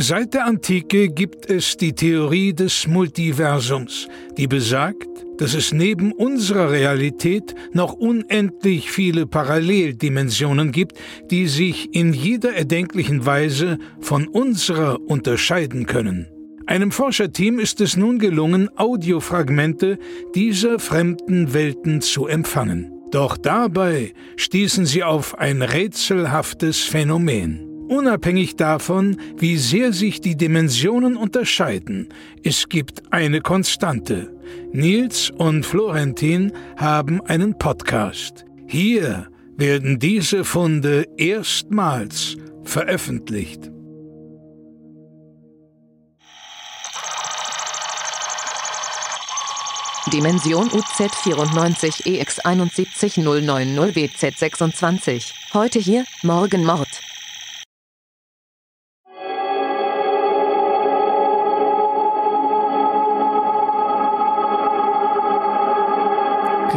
Seit der Antike gibt es die Theorie des Multiversums, die besagt, dass es neben unserer Realität noch unendlich viele Paralleldimensionen gibt, die sich in jeder erdenklichen Weise von unserer unterscheiden können. Einem Forscherteam ist es nun gelungen, Audiofragmente dieser fremden Welten zu empfangen. Doch dabei stießen sie auf ein rätselhaftes Phänomen. Unabhängig davon, wie sehr sich die Dimensionen unterscheiden, es gibt eine Konstante. Nils und Florentin haben einen Podcast. Hier werden diese Funde erstmals veröffentlicht. Dimension UZ 94 EX 71090 BZ 26. Heute hier, morgen Mord.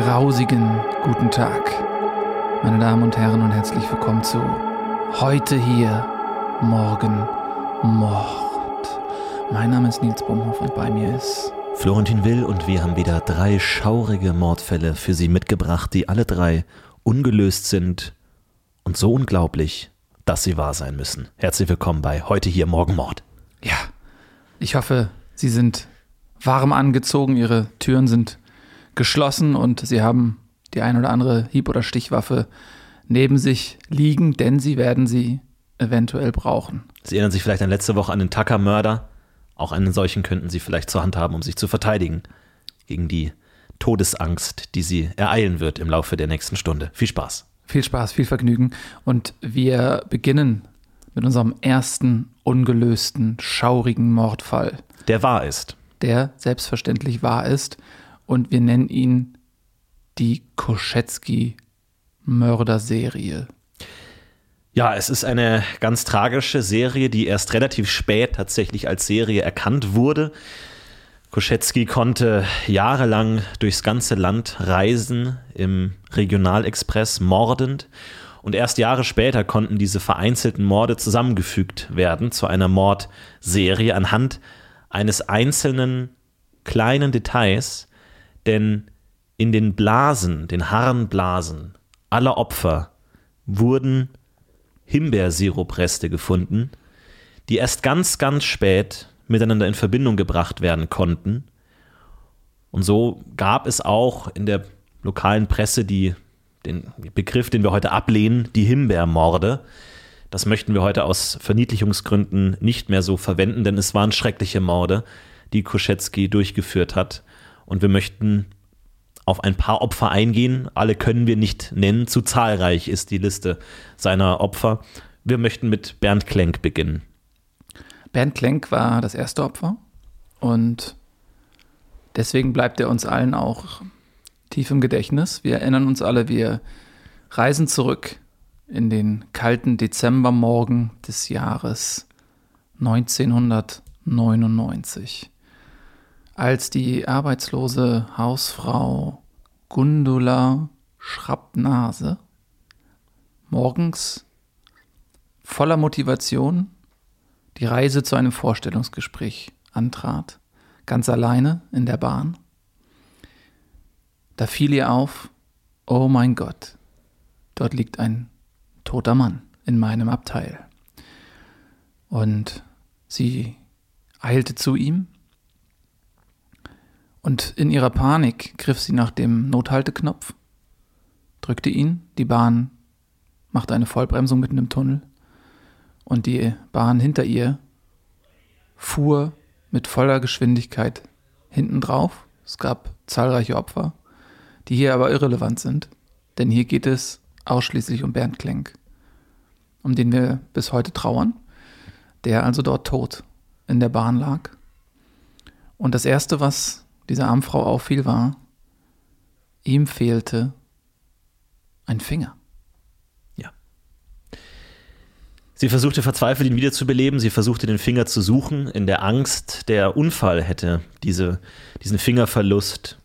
Grausigen guten Tag, meine Damen und Herren, und herzlich willkommen zu Heute hier, morgen Mord. Mein Name ist Nils Bumhoff und bei mir ist Florentin Will und wir haben wieder drei schaurige Mordfälle für Sie mitgebracht, die alle drei ungelöst sind und so unglaublich, dass sie wahr sein müssen. Herzlich willkommen bei Heute hier, morgen Mord. Ja, ich hoffe, Sie sind warm angezogen, Ihre Türen sind geschlossen und sie haben die ein oder andere Hieb- oder Stichwaffe neben sich liegen, denn sie werden sie eventuell brauchen. Sie erinnern sich vielleicht an letzte Woche an den Tucker-Mörder. Auch einen solchen könnten Sie vielleicht zur Hand haben, um sich zu verteidigen gegen die Todesangst, die Sie ereilen wird im Laufe der nächsten Stunde. Viel Spaß. Viel Spaß, viel Vergnügen. Und wir beginnen mit unserem ersten ungelösten, schaurigen Mordfall. Der wahr ist. Der selbstverständlich wahr ist und wir nennen ihn die Koschetzky-Mörderserie. Ja, es ist eine ganz tragische Serie, die erst relativ spät tatsächlich als Serie erkannt wurde. Koschetzky konnte jahrelang durchs ganze Land reisen im Regionalexpress mordend und erst Jahre später konnten diese vereinzelten Morde zusammengefügt werden zu einer Mordserie anhand eines einzelnen kleinen Details, denn in den Blasen, den Harnblasen aller Opfer wurden Himbeersirupreste gefunden, die erst ganz, ganz spät miteinander in Verbindung gebracht werden konnten. Und so gab es auch in der lokalen Presse die, den Begriff, den wir heute ablehnen, die Himbeermorde. Das möchten wir heute aus Verniedlichungsgründen nicht mehr so verwenden, denn es waren schreckliche Morde, die Koschetzky durchgeführt hat. Und wir möchten auf ein paar Opfer eingehen. Alle können wir nicht nennen. Zu zahlreich ist die Liste seiner Opfer. Wir möchten mit Bernd Klenk beginnen. Bernd Klenk war das erste Opfer und deswegen bleibt er uns allen auch tief im Gedächtnis. Wir erinnern uns alle, wir reisen zurück in den kalten Dezembermorgen des Jahres 1999 als die arbeitslose Hausfrau Gundula Schrappnase morgens voller Motivation die Reise zu einem Vorstellungsgespräch antrat, ganz alleine in der Bahn. Da fiel ihr auf, oh mein Gott, dort liegt ein toter Mann in meinem Abteil. Und sie eilte zu ihm, und in ihrer Panik griff sie nach dem Nothalteknopf, drückte ihn, die Bahn machte eine Vollbremsung mitten im Tunnel und die Bahn hinter ihr fuhr mit voller Geschwindigkeit hinten drauf. Es gab zahlreiche Opfer, die hier aber irrelevant sind, denn hier geht es ausschließlich um Bernd Klenk, um den wir bis heute trauern, der also dort tot in der Bahn lag. Und das Erste, was dieser armen Frau auffiel, war, ihm fehlte ein Finger. Ja. Sie versuchte verzweifelt, ihn wiederzubeleben. Sie versuchte, den Finger zu suchen, in der Angst, der Unfall hätte diese, diesen Fingerverlust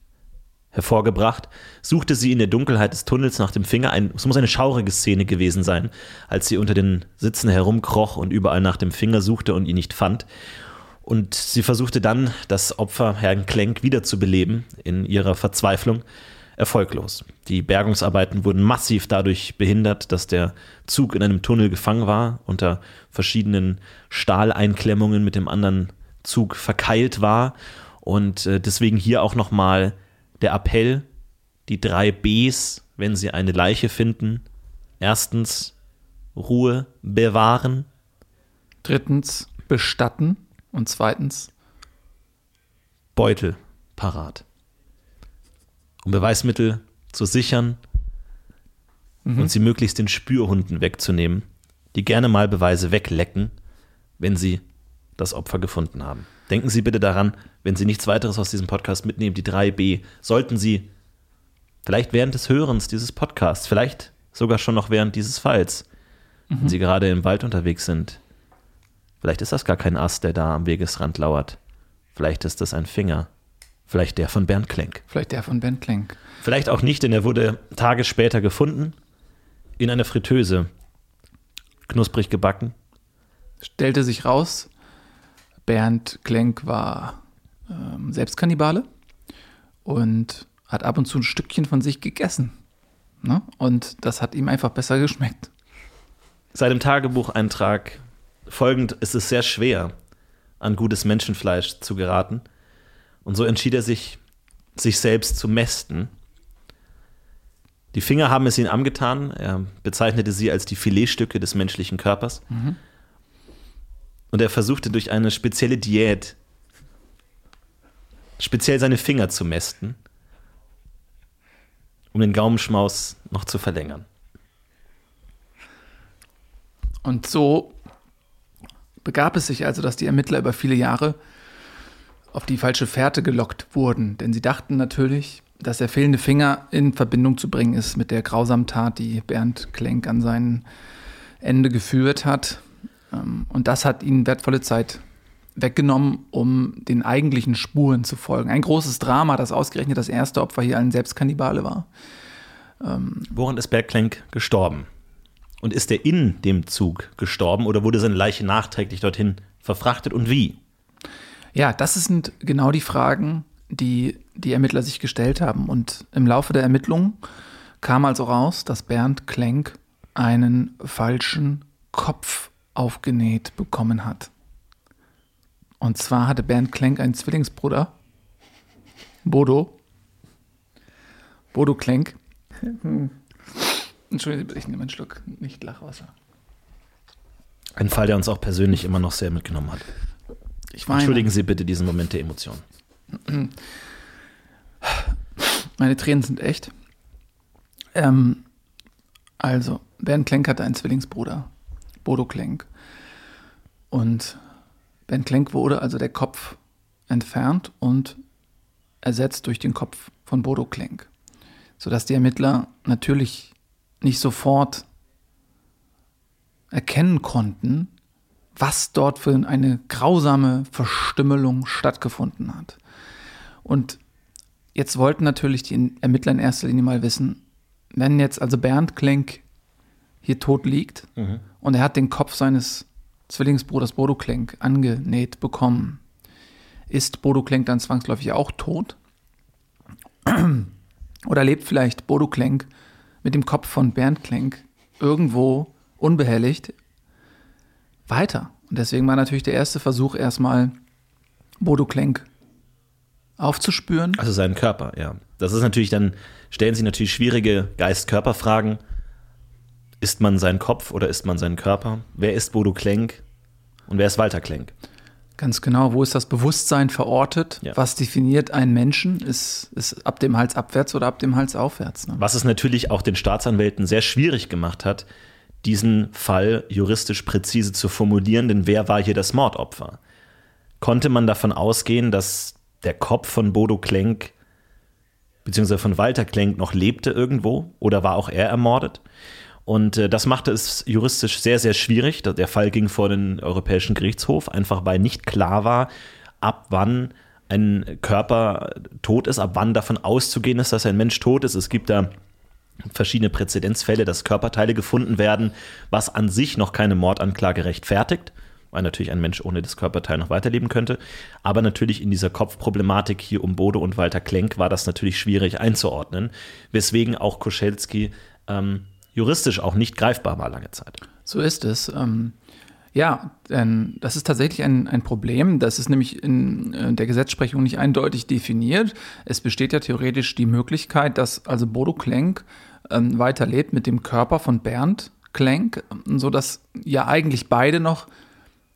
hervorgebracht, suchte sie in der Dunkelheit des Tunnels nach dem Finger. Ein, es muss eine schaurige Szene gewesen sein, als sie unter den Sitzen herumkroch und überall nach dem Finger suchte und ihn nicht fand. Und sie versuchte dann, das Opfer, Herrn Klenk, wiederzubeleben in ihrer Verzweiflung. Erfolglos. Die Bergungsarbeiten wurden massiv dadurch behindert, dass der Zug in einem Tunnel gefangen war, unter verschiedenen Stahleinklemmungen mit dem anderen Zug verkeilt war. Und äh, deswegen hier auch nochmal der Appell, die drei Bs, wenn Sie eine Leiche finden. Erstens Ruhe bewahren. Drittens bestatten. Und zweitens Beutel parat. Um Beweismittel zu sichern mhm. und sie möglichst den Spürhunden wegzunehmen, die gerne mal Beweise weglecken, wenn sie das Opfer gefunden haben. Denken Sie bitte daran, wenn Sie nichts weiteres aus diesem Podcast mitnehmen, die 3b, sollten Sie vielleicht während des Hörens dieses Podcasts, vielleicht sogar schon noch während dieses Falls, mhm. wenn Sie gerade im Wald unterwegs sind, Vielleicht ist das gar kein Ast, der da am Wegesrand lauert. Vielleicht ist das ein Finger. Vielleicht der von Bernd Klenk. Vielleicht der von Bernd Klenk. Vielleicht auch nicht, denn er wurde Tage später gefunden in einer Fritteuse. Knusprig gebacken. Stellte sich raus, Bernd Klenk war ähm, selbst Kannibale und hat ab und zu ein Stückchen von sich gegessen. Ne? Und das hat ihm einfach besser geschmeckt. Seinem Tagebucheintrag folgend ist es sehr schwer, an gutes Menschenfleisch zu geraten. Und so entschied er sich, sich selbst zu mästen. Die Finger haben es ihm angetan. Er bezeichnete sie als die Filetstücke des menschlichen Körpers. Mhm. Und er versuchte durch eine spezielle Diät speziell seine Finger zu mästen, um den Gaumenschmaus noch zu verlängern. Und so begab es sich also, dass die Ermittler über viele Jahre auf die falsche Fährte gelockt wurden, denn sie dachten natürlich, dass der fehlende Finger in Verbindung zu bringen ist mit der grausamen Tat, die Bernd Klenk an sein Ende geführt hat. Ähm, und das hat ihnen wertvolle Zeit weggenommen, um den eigentlichen Spuren zu folgen. Ein großes Drama, das ausgerechnet das erste Opfer hier ein Selbstkannibale war. Ähm, Woran ist Bernd Klenk gestorben? Und ist er in dem Zug gestorben oder wurde seine Leiche nachträglich dorthin verfrachtet und wie? Ja, das sind genau die Fragen, die die Ermittler sich gestellt haben. Und im Laufe der Ermittlungen kam also raus, dass Bernd Klenk einen falschen Kopf aufgenäht bekommen hat. Und zwar hatte Bernd Klenk einen Zwillingsbruder, Bodo. Bodo Klenk. Entschuldigung, ich nehme einen Schluck nicht Lachwasser. Ein Fall, der uns auch persönlich immer noch sehr mitgenommen hat. Entschuldigen Sie bitte diesen Moment der Emotion. Meine Tränen sind echt. Ähm, also, Bernd Klenk hatte einen Zwillingsbruder, Bodo Klenk. Und Bernd Klenk wurde also der Kopf entfernt und ersetzt durch den Kopf von Bodo Klenk. Sodass die Ermittler natürlich nicht sofort erkennen konnten, was dort für eine grausame Verstümmelung stattgefunden hat. Und jetzt wollten natürlich die Ermittler in erster Linie mal wissen, wenn jetzt also Bernd Klenk hier tot liegt mhm. und er hat den Kopf seines Zwillingsbruders Bodo Klenk angenäht bekommen, ist Bodo Klenk dann zwangsläufig auch tot? Oder lebt vielleicht Bodo Klenk mit dem Kopf von Bernd Klenk irgendwo unbehelligt weiter. Und deswegen war natürlich der erste Versuch erstmal Bodo Klenk aufzuspüren. Also seinen Körper, ja. Das ist natürlich dann, stellen sich natürlich schwierige Geist-Körper-Fragen. Ist man sein Kopf oder ist man sein Körper? Wer ist Bodo Klenk und wer ist Walter Klenk? Ganz genau, wo ist das Bewusstsein verortet? Ja. Was definiert einen Menschen? Ist, ist ab dem Hals abwärts oder ab dem Hals aufwärts? Ne? Was es natürlich auch den Staatsanwälten sehr schwierig gemacht hat, diesen Fall juristisch präzise zu formulieren, denn wer war hier das Mordopfer? Konnte man davon ausgehen, dass der Kopf von Bodo Klenk beziehungsweise von Walter Klenk noch lebte irgendwo oder war auch er ermordet? Und äh, das machte es juristisch sehr, sehr schwierig. Der Fall ging vor den Europäischen Gerichtshof, einfach weil nicht klar war, ab wann ein Körper tot ist, ab wann davon auszugehen ist, dass ein Mensch tot ist. Es gibt da verschiedene Präzedenzfälle, dass Körperteile gefunden werden, was an sich noch keine Mordanklage rechtfertigt, weil natürlich ein Mensch ohne das Körperteil noch weiterleben könnte. Aber natürlich in dieser Kopfproblematik hier um Bodo und Walter Klenk war das natürlich schwierig einzuordnen, weswegen auch Koschelski ähm, juristisch auch nicht greifbar war lange Zeit. So ist es. Ähm, ja, denn das ist tatsächlich ein, ein Problem. Das ist nämlich in äh, der Gesetzesprechung nicht eindeutig definiert. Es besteht ja theoretisch die Möglichkeit, dass also Bodo Klenk ähm, weiterlebt mit dem Körper von Bernd Klenk, sodass ja eigentlich beide noch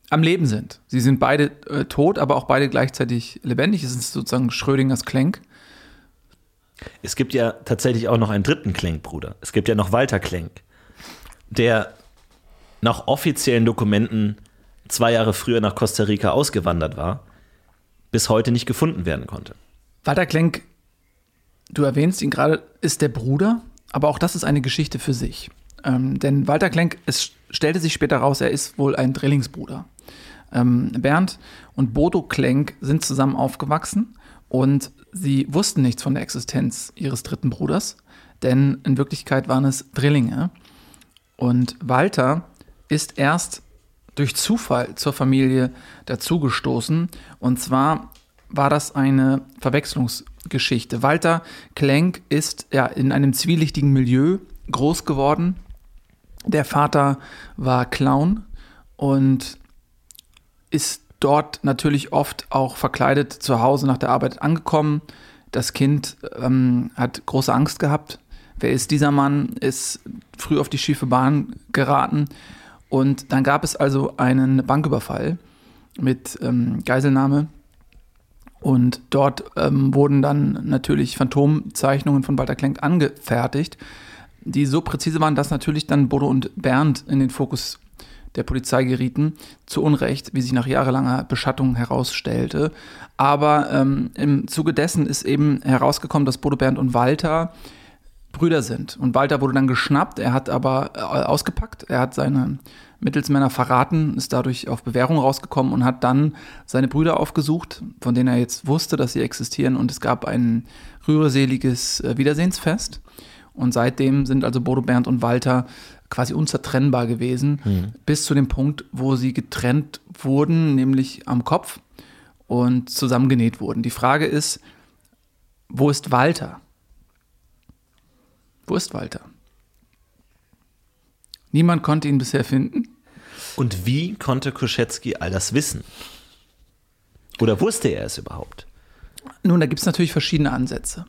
am Leben sind. Sie sind beide äh, tot, aber auch beide gleichzeitig lebendig. Es ist sozusagen Schrödingers Klenk. Es gibt ja tatsächlich auch noch einen dritten Klenk-Bruder. Es gibt ja noch Walter Klenk, der nach offiziellen Dokumenten zwei Jahre früher nach Costa Rica ausgewandert war, bis heute nicht gefunden werden konnte. Walter Klenk, du erwähnst ihn gerade, ist der Bruder, aber auch das ist eine Geschichte für sich. Ähm, denn Walter Klenk, es stellte sich später raus, er ist wohl ein Drillingsbruder. Ähm, Bernd und Bodo Klenk sind zusammen aufgewachsen und sie wussten nichts von der Existenz ihres dritten Bruders, denn in Wirklichkeit waren es Drillinge. Und Walter ist erst durch Zufall zur Familie dazugestoßen. Und zwar war das eine Verwechslungsgeschichte. Walter Klenk ist ja in einem zwielichtigen Milieu groß geworden. Der Vater war Clown und ist dort natürlich oft auch verkleidet zu Hause nach der Arbeit angekommen. Das Kind ähm, hat große Angst gehabt. Wer ist dieser Mann? Ist früh auf die schiefe Bahn geraten und dann gab es also einen Banküberfall mit ähm, Geiselnahme. Und dort ähm, wurden dann natürlich Phantomzeichnungen von Walter Klenk angefertigt, die so präzise waren, dass natürlich dann Bodo und Bernd in den Fokus der Polizei gerieten. Zu Unrecht, wie sich nach jahrelanger Beschattung herausstellte. Aber ähm, im Zuge dessen ist eben herausgekommen, dass Bodo Bernd und Walter Brüder sind. Und Walter wurde dann geschnappt, er hat aber äh, ausgepackt, er hat seine Mittelsmänner verraten, ist dadurch auf Bewährung rausgekommen und hat dann seine Brüder aufgesucht, von denen er jetzt wusste, dass sie existieren. Und es gab ein rührseliges äh, Wiedersehensfest. Und seitdem sind also Bodo Bernd und Walter quasi unzertrennbar gewesen, mhm. bis zu dem Punkt, wo sie getrennt wurden, nämlich am Kopf und zusammengenäht wurden. Die Frage ist, wo ist Walter? Wo ist Walter? Niemand konnte ihn bisher finden. Und wie konnte Koschetzky all das wissen? Oder wusste er es überhaupt? Nun, da gibt es natürlich verschiedene Ansätze.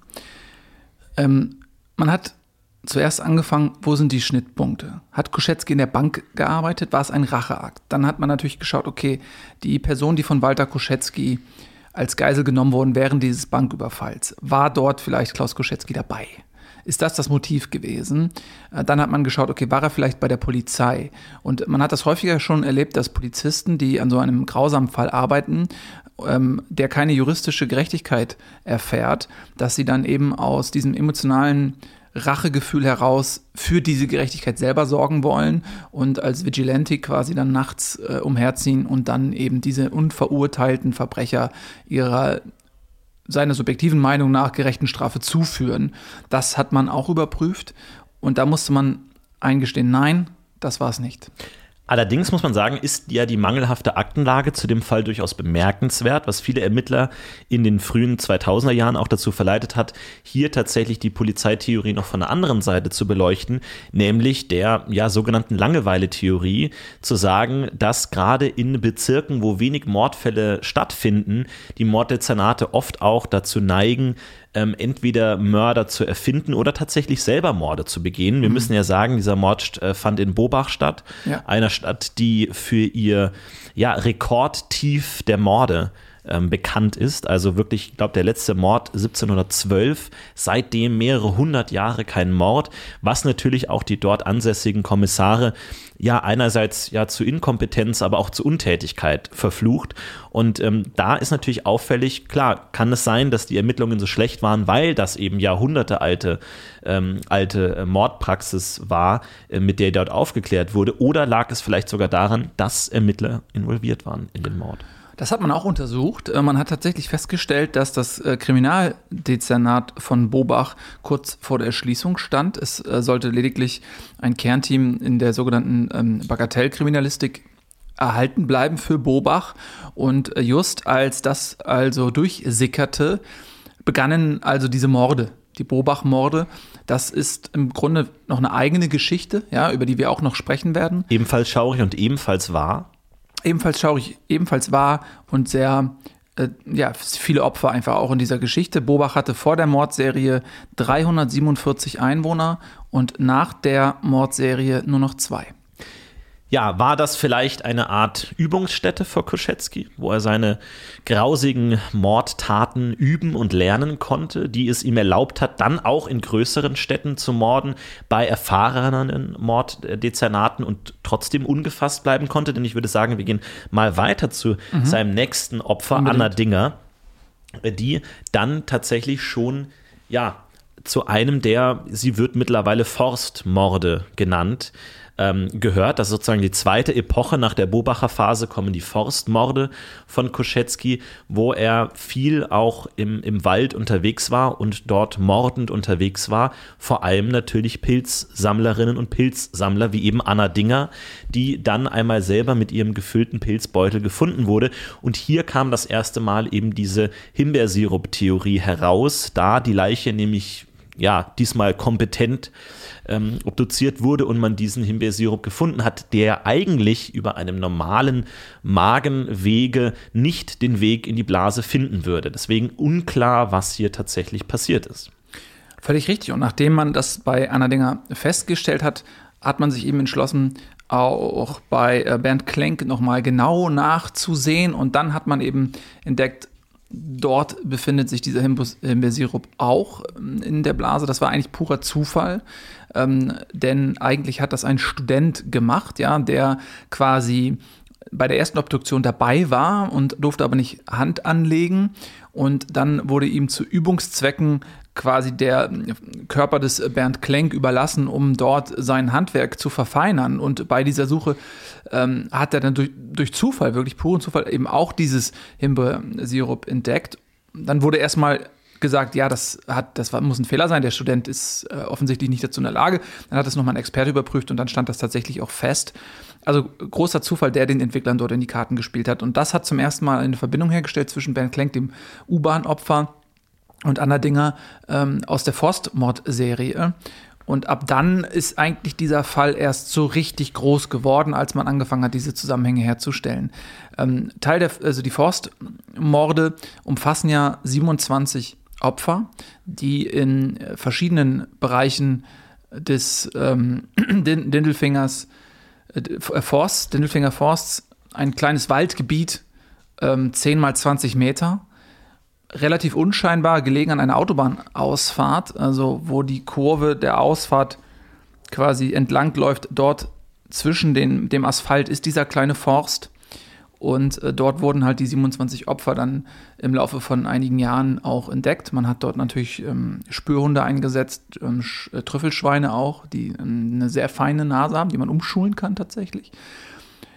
Ähm, man hat zuerst angefangen, wo sind die Schnittpunkte? Hat Koschetzky in der Bank gearbeitet? War es ein Racheakt? Dann hat man natürlich geschaut, okay, die Person, die von Walter Koschetzky als Geisel genommen worden während dieses Banküberfalls, war dort vielleicht Klaus Koschetzky dabei? ist das das Motiv gewesen? Äh, dann hat man geschaut, okay, war er vielleicht bei der Polizei? Und man hat das häufiger schon erlebt, dass Polizisten, die an so einem grausamen Fall arbeiten, ähm, der keine juristische Gerechtigkeit erfährt, dass sie dann eben aus diesem emotionalen Rachegefühl heraus für diese Gerechtigkeit selber sorgen wollen und als Vigilante quasi dann nachts äh, umherziehen und dann eben diese unverurteilten Verbrecher ihrer seiner subjektiven Meinung nach gerechten Strafe zuführen. Das hat man auch überprüft und da musste man eingestehen, nein, das war es nicht. Allerdings muss man sagen, ist ja die mangelhafte Aktenlage zu dem Fall durchaus bemerkenswert, was viele Ermittler in den frühen 2000er Jahren auch dazu verleitet hat, hier tatsächlich die Polizeitheorie noch von der anderen Seite zu beleuchten, nämlich der ja sogenannten Langeweile-Theorie, zu sagen, dass gerade in Bezirken, wo wenig Mordfälle stattfinden, die Morddezernate oft auch dazu neigen, ähm, entweder Mörder zu erfinden oder tatsächlich selber Morde zu begehen. Wir mhm. müssen ja sagen, dieser Mord äh, fand in Bobach statt, ja. einer Stadt, die für ihr ja, Rekordtief der Morde ähm, bekannt ist. Also wirklich, ich glaube, der letzte Mord 1712, seitdem mehrere hundert Jahre kein Mord, was natürlich auch die dort ansässigen Kommissare ja einerseits ja zu Inkompetenz, aber auch zu Untätigkeit verflucht. Und ähm, da ist natürlich auffällig, klar, kann es sein, dass die Ermittlungen so schlecht waren, weil das eben Jahrhunderte alte, ähm, alte äh, Mordpraxis war, äh, mit der dort aufgeklärt wurde, oder lag es vielleicht sogar daran, dass Ermittler involviert waren in den Mord? Das hat man auch untersucht. Äh, man hat tatsächlich festgestellt, dass das äh, Kriminaldezernat von Bobach kurz vor der Schließung stand. Es äh, sollte lediglich ein Kernteam in der sogenannten ähm, Bagatellkriminalistik erhalten bleiben für Bobach. Und just als das also durchsickerte, begannen also diese Morde, die Bobach-Morde. Das ist im Grunde noch eine eigene Geschichte, ja, über die wir auch noch sprechen werden. Ebenfalls schaurig und ebenfalls wahr ebenfalls schaurig, ebenfalls war und sehr äh, ja, viele Opfer einfach auch in dieser Geschichte. Bobach hatte vor der Mordserie 347 Einwohner und nach der Mordserie nur noch zwei ja, war das vielleicht eine Art Übungsstätte für Koschetzky, wo er seine grausigen Mordtaten üben und lernen konnte, die es ihm erlaubt hat, dann auch in größeren Städten zu morden, bei erfahrenen Morddezernaten und trotzdem ungefasst bleiben konnte? Denn ich würde sagen, wir gehen mal weiter zu mhm. seinem nächsten Opfer, Unbedingt. Anna Dinger, die dann tatsächlich schon, ja, zu einem der, sie wird mittlerweile Forstmorde genannt, ähm, gehört. Das ist sozusagen die zweite Epoche nach der Bobacher Phase kommen die Forstmorde von Koschetzky, wo er viel auch im, im Wald unterwegs war und dort mordend unterwegs war. Vor allem natürlich Pilzsammlerinnen und Pilzsammler wie eben Anna Dinger, die dann einmal selber mit ihrem gefüllten Pilzbeutel gefunden wurde. Und hier kam das erste Mal eben diese Himbeersirup-Theorie heraus, da die Leiche nämlich ja, diesmal kompetent ähm, obduziert wurde und man diesen Himbeersirup gefunden hat, der eigentlich über einem normalen Magenwege nicht den Weg in die Blase finden würde. Deswegen unklar, was hier tatsächlich passiert ist. Völlig richtig. Und nachdem man das bei Anna Dinger festgestellt hat, hat man sich eben entschlossen, auch bei äh, Bernd Klenk nochmal genau nachzusehen. Und dann hat man eben entdeckt, Dort befindet sich dieser Himbeersirup auch ähm, in der Blase. Das war eigentlich purer Zufall, ähm, denn eigentlich hat das ein Student gemacht, ja, der quasi bei der ersten Obduktion dabei war und durfte aber nicht Hand anlegen. Und dann wurde ihm zu Übungszwecken quasi der Körper des Bernd Klenk überlassen, um dort sein Handwerk zu verfeinern. Und bei dieser Suche ähm, hat er dann durch, durch Zufall, wirklich puren Zufall, eben auch dieses Himbeersirup entdeckt. Dann wurde erstmal gesagt, ja, das hat, das war, muss ein Fehler sein. Der Student ist äh, offensichtlich nicht dazu in der Lage. Dann hat das nochmal ein Experte überprüft und dann stand das tatsächlich auch fest. Also großer Zufall, der den Entwicklern dort in die Karten gespielt hat. Und das hat zum ersten Mal eine Verbindung hergestellt zwischen Bernd Klenk, dem U-Bahn-Opfer, und Anna Dinger ähm, aus der Forstmord-Serie. Und ab dann ist eigentlich dieser Fall erst so richtig groß geworden, als man angefangen hat, diese Zusammenhänge herzustellen. Ähm, Teil der, also die Forstmorde umfassen ja 27 Opfer, die in verschiedenen Bereichen des ähm, Dindelfingers äh, Forsts, Dindelfinger Forsts, ein kleines Waldgebiet, ähm, 10 mal 20 Meter, relativ unscheinbar gelegen an einer Autobahnausfahrt, also wo die Kurve der Ausfahrt quasi entlang läuft. Dort zwischen den, dem Asphalt ist dieser kleine Forst. Und äh, dort wurden halt die 27 Opfer dann im Laufe von einigen Jahren auch entdeckt. Man hat dort natürlich ähm, Spürhunde eingesetzt, ähm, äh, Trüffelschweine auch, die ähm, eine sehr feine Nase haben, die man umschulen kann tatsächlich.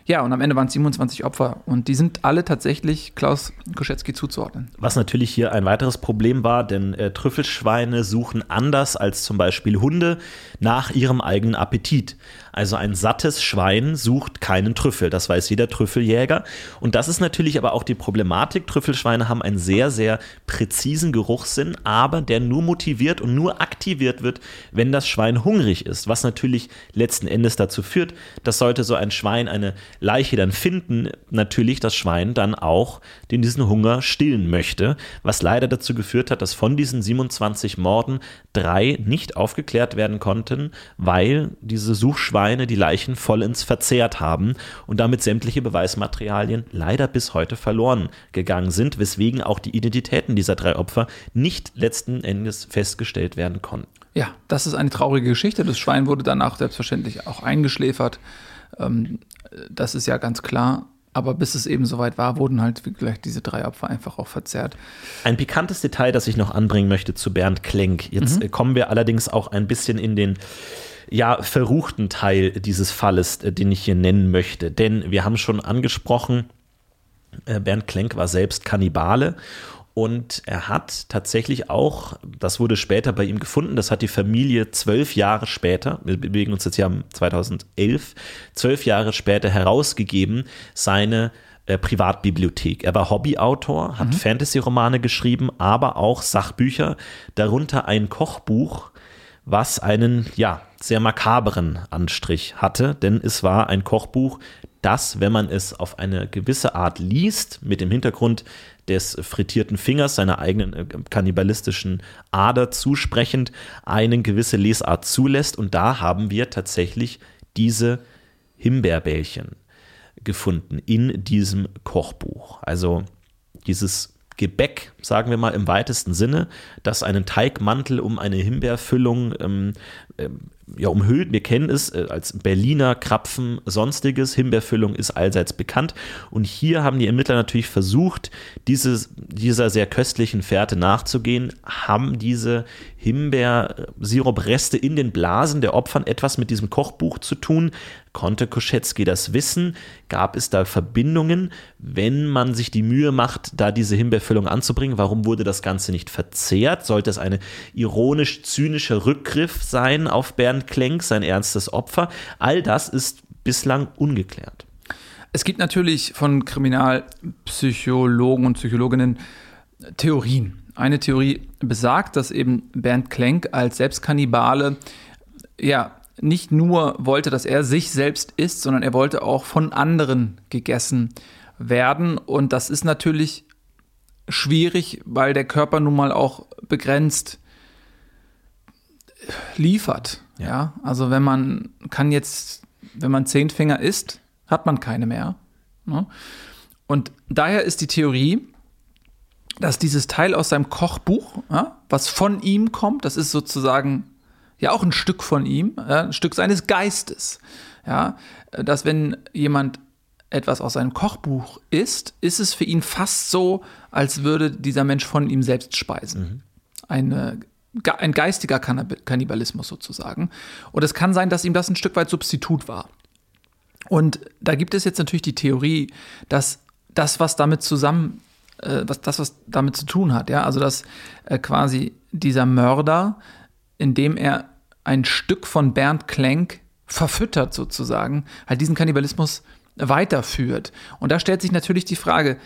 Ja, und am Ende waren es 27 Opfer. Und die sind alle tatsächlich Klaus Koschetzky zuzuordnen. Was natürlich hier ein weiteres Problem war, denn äh, Trüffelschweine suchen anders als zum Beispiel Hunde nach ihrem eigenen Appetit. Also ein sattes Schwein sucht keinen Trüffel, das weiß jeder Trüffeljäger. Und das ist natürlich aber auch die Problematik. Trüffelschweine haben einen sehr, sehr präzisen Geruchssinn, aber der nur motiviert und nur aktiviert wird, wenn das Schwein hungrig ist. Was natürlich letzten Endes dazu führt, dass sollte so ein Schwein eine Leiche dann finden, natürlich das Schwein dann auch den diesen Hunger stillen möchte, was leider dazu geführt hat, dass von diesen 27 Morden drei nicht aufgeklärt werden konnten, weil diese Suchschweine Schweine die Leichen vollends verzehrt haben und damit sämtliche Beweismaterialien leider bis heute verloren gegangen sind, weswegen auch die Identitäten dieser drei Opfer nicht letzten Endes festgestellt werden konnten. Ja, das ist eine traurige Geschichte. Das Schwein wurde danach selbstverständlich auch eingeschläfert. Ähm, das ist ja ganz klar. Aber bis es eben soweit war, wurden halt gleich diese drei Opfer einfach auch verzerrt. Ein pikantes Detail, das ich noch anbringen möchte zu Bernd Klenk. Jetzt mhm. kommen wir allerdings auch ein bisschen in den ja, verruchten Teil dieses Falles, äh, den ich hier nennen möchte. Denn wir haben schon angesprochen, Äh, Bernd Klenk war selbst Kannibale und er hat tatsächlich auch, das wurde später bei ihm gefunden, das hat die Familie zwölf Jahre später, wir bewegen uns jetzt ja im 2011, zwölf Jahre später herausgegeben, seine äh, Privatbibliothek. Er war Hobbyautor, hat mhm. Fantasy-Romane geschrieben, aber auch Sachbücher, darunter ein Kochbuch, was einen, ja, sehr makaberen Anstrich hatte, denn es war ein Kochbuch, das, wenn man es auf eine gewisse Art liest, mit dem Hintergrund des frittierten Fingers, seiner eigenen äh, kannibalistischen Ader zusprechend, eine gewisse Lesart zulässt. Und da haben wir tatsächlich diese Himbeerbällchen gefunden in diesem Kochbuch. Also dieses Gebäck, sagen wir mal im weitesten Sinne, das einen Teigmantel um eine Himbeerfüllung ähm, ähm, ja, umhüllt. Wir kennen es äh, als Berliner Krapfen, sonstiges. Himbeerfüllung ist allseits bekannt. Und hier haben die Ermittler natürlich versucht, dieses, dieser sehr köstlichen Fährte nachzugehen, haben diese Himbeersirupreste in den Blasen der Opfern etwas mit diesem Kochbuch zu tun? Konnte Koschetzky das wissen? Gab es da Verbindungen? Wenn man sich die Mühe macht, da diese Himbeerfüllung anzubringen, warum wurde das Ganze nicht verzehrt? Sollte es eine ironisch-zynische Rückgriff sein auf Bernd Klenk, sein ernstes Opfer? All das ist bislang ungeklärt. Es gibt natürlich von Kriminalpsychologen und Psychologinnen Theorien. Eine Theorie besagt, dass eben Bernd Klenk als Selbstkannibale ja nicht nur wollte, dass er sich selbst isst, sondern er wollte auch von anderen gegessen werden. Und das ist natürlich schwierig, weil der Körper nun mal auch begrenzt liefert. Ja. ja. Also wenn man kann jetzt, wenn man zehn Finger isst, hat man keine mehr. Ne? Und daher ist die Theorie, dass dieses Teil aus seinem Kochbuch, ja, was von ihm kommt, das ist sozusagen ja auch ein Stück von ihm, ja, ein Stück seines Geistes. Ja, dass wenn jemand etwas aus seinem Kochbuch isst, ist es für ihn fast so, als würde dieser Mensch von ihm selbst speisen. Mhm. Eine, ein geistiger Kannibalismus sozusagen. Und es kann sein, dass ihm das ein Stück weit Substitut war. Und da gibt es jetzt natürlich die Theorie, dass das, was damit zusammen, äh, was das, was damit zu tun hat, ja, also dass äh, quasi dieser Mörder indem er ein Stück von Bernd Klenk verfüttert sozusagen, halt diesen Kannibalismus weiterführt. Und da stellt sich natürlich die Frage,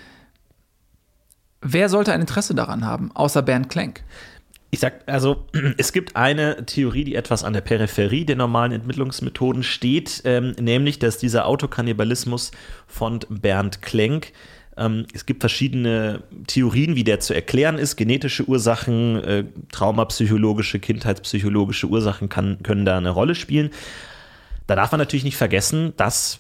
wer sollte ein Interesse daran haben, außer Bernd Klenk? Ich sag, also es gibt eine Theorie, die etwas an der Peripherie der normalen Entmittlungsmethoden steht, ähm, nämlich, dass dieser Autokannibalismus von Bernd Klenk ähm, es gibt verschiedene Theorien, wie der zu erklären ist. Genetische Ursachen, äh, traumapsychologische, kindheitspsychologische Ursachen kann, können da eine Rolle spielen. Da darf man natürlich nicht vergessen, dass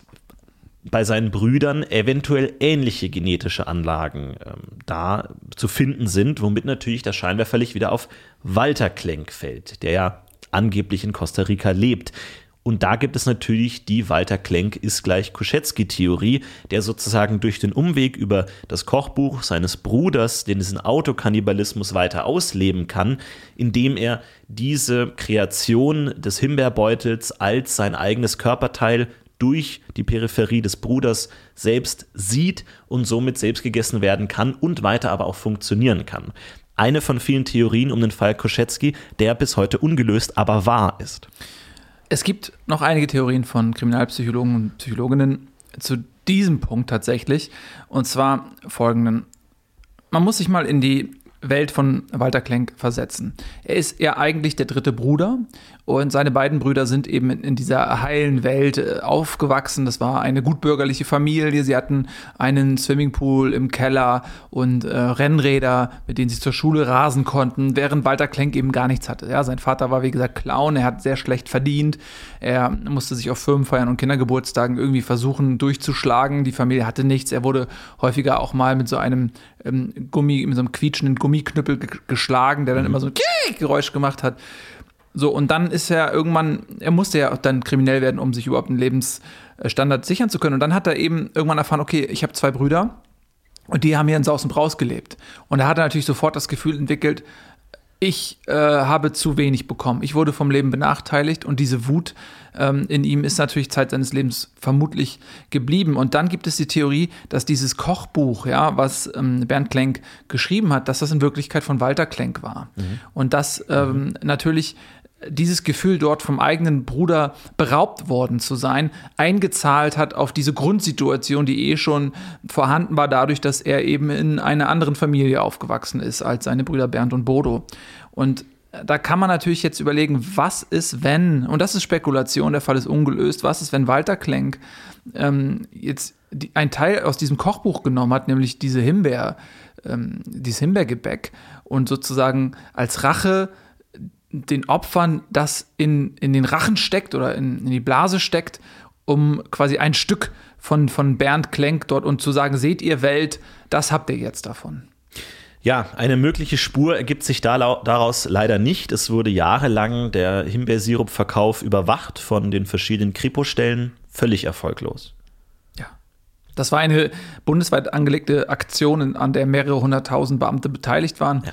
bei seinen Brüdern eventuell ähnliche genetische Anlagen ähm, da zu finden sind, womit natürlich das Scheinwerferlicht wieder auf Walter Klenk fällt, der ja angeblich in Costa Rica lebt. Und da gibt es natürlich die Walter Klenk ist gleich Koschetzky-Theorie, der sozusagen durch den Umweg über das Kochbuch seines Bruders den diesen Autokannibalismus weiter ausleben kann, indem er diese Kreation des Himbeerbeutels als sein eigenes Körperteil durch die Peripherie des Bruders selbst sieht und somit selbst gegessen werden kann und weiter aber auch funktionieren kann. Eine von vielen Theorien um den Fall Koschetzky, der bis heute ungelöst, aber wahr ist. Es gibt noch einige Theorien von Kriminalpsychologen und Psychologinnen zu diesem Punkt tatsächlich. Und zwar folgenden. Man muss sich mal in die Welt von Walter Klenk versetzen. Er ist ja eigentlich der dritte Bruder und seine beiden Brüder sind eben in, dieser heilen Welt äh, aufgewachsen. Das war eine gutbürgerliche Familie. Sie hatten einen Swimmingpool im Keller und äh, Rennräder, mit denen sie zur Schule rasen konnten, während Walter Klenk eben gar nichts hatte. Ja, sein Vater war wie gesagt Clown, er hat sehr schlecht verdient. Er musste sich auf Firmenfeiern und Kindergeburtstagen irgendwie versuchen durchzuschlagen. Die Familie hatte nichts. Er wurde häufiger auch mal mit so einem ähm, Gummi, mit so einem quietschenden Gummiknüppel geschlagen, der dann mhm. immer so ein Geräusch gemacht hat. So, und dann ist er irgendwann, er musste ja dann kriminell werden, um sich überhaupt einen Lebensstandard sichern zu können. Und dann hat er eben irgendwann erfahren, okay, ich habe zwei Brüder und die haben hier in Saus und Braus gelebt. Und er hat natürlich sofort das Gefühl entwickelt, ich äh, habe zu wenig bekommen. Ich wurde vom Leben benachteiligt und diese Wut ähm, in ihm ist natürlich Zeit seines Lebens vermutlich geblieben. Und dann gibt es die Theorie, dass dieses Kochbuch, ja, was ähm, Bernd Klenk geschrieben hat, dass das in Wirklichkeit von Walter Klenk war. Mhm. Und dass ähm, mhm. natürlich dieses Gefühl, dort vom eigenen Bruder beraubt worden zu sein, eingezahlt hat auf diese Grundsituation, die eh schon vorhanden war, dadurch, dass er eben in einer anderen Familie aufgewachsen ist als seine Brüder Bernd und Bodo. Und da kann man natürlich jetzt überlegen, was ist, wenn, und das ist Spekulation, der Fall ist ungelöst, was ist, wenn Walter Klenk ähm, jetzt die, ein Teil aus diesem Kochbuch genommen hat, nämlich diese Himbeer, ähm, dieses Himbeergebäck und sozusagen als Rache den Opfern das in, in den Rachen steckt oder in, in die Blase steckt, um quasi ein Stück von, von Bernd Klenk dort und zu sagen, seht ihr Welt, das habt ihr jetzt davon. Ja, eine mögliche Spur ergibt sich daraus leider nicht. Es wurde jahrelang der Himbeersirupverkauf überwacht von den verschiedenen Kripo-Stellen, völlig erfolglos. Ja. Das war eine bundesweit angelegte Aktion, an der mehrere hunderttausend Beamte beteiligt waren. Ja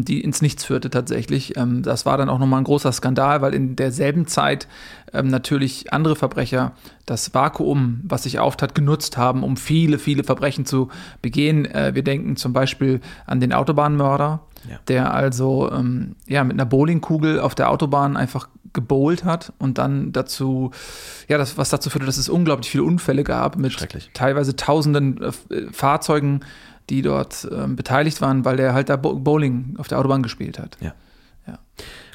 die ins Nichts führte tatsächlich. Ähm, das war dann auch nochmal ein großer Skandal, weil in derselben Zeit ähm, natürlich andere Verbrecher das Vakuum, was sich auftat, genutzt haben, um viele, viele Verbrechen zu begehen. Äh, wir denken zum Beispiel an den Autobahnmörder, ja. der also ähm, ja, mit einer Bowlingkugel auf der Autobahn einfach gebowlt hat und dann dazu, ja, das, was dazu führte, dass es unglaublich viele Unfälle gab mit teilweise tausenden äh, Fahrzeugen die dort ähm, beteiligt waren, weil der halt da Bowling auf der Autobahn gespielt hat. Ja. ja.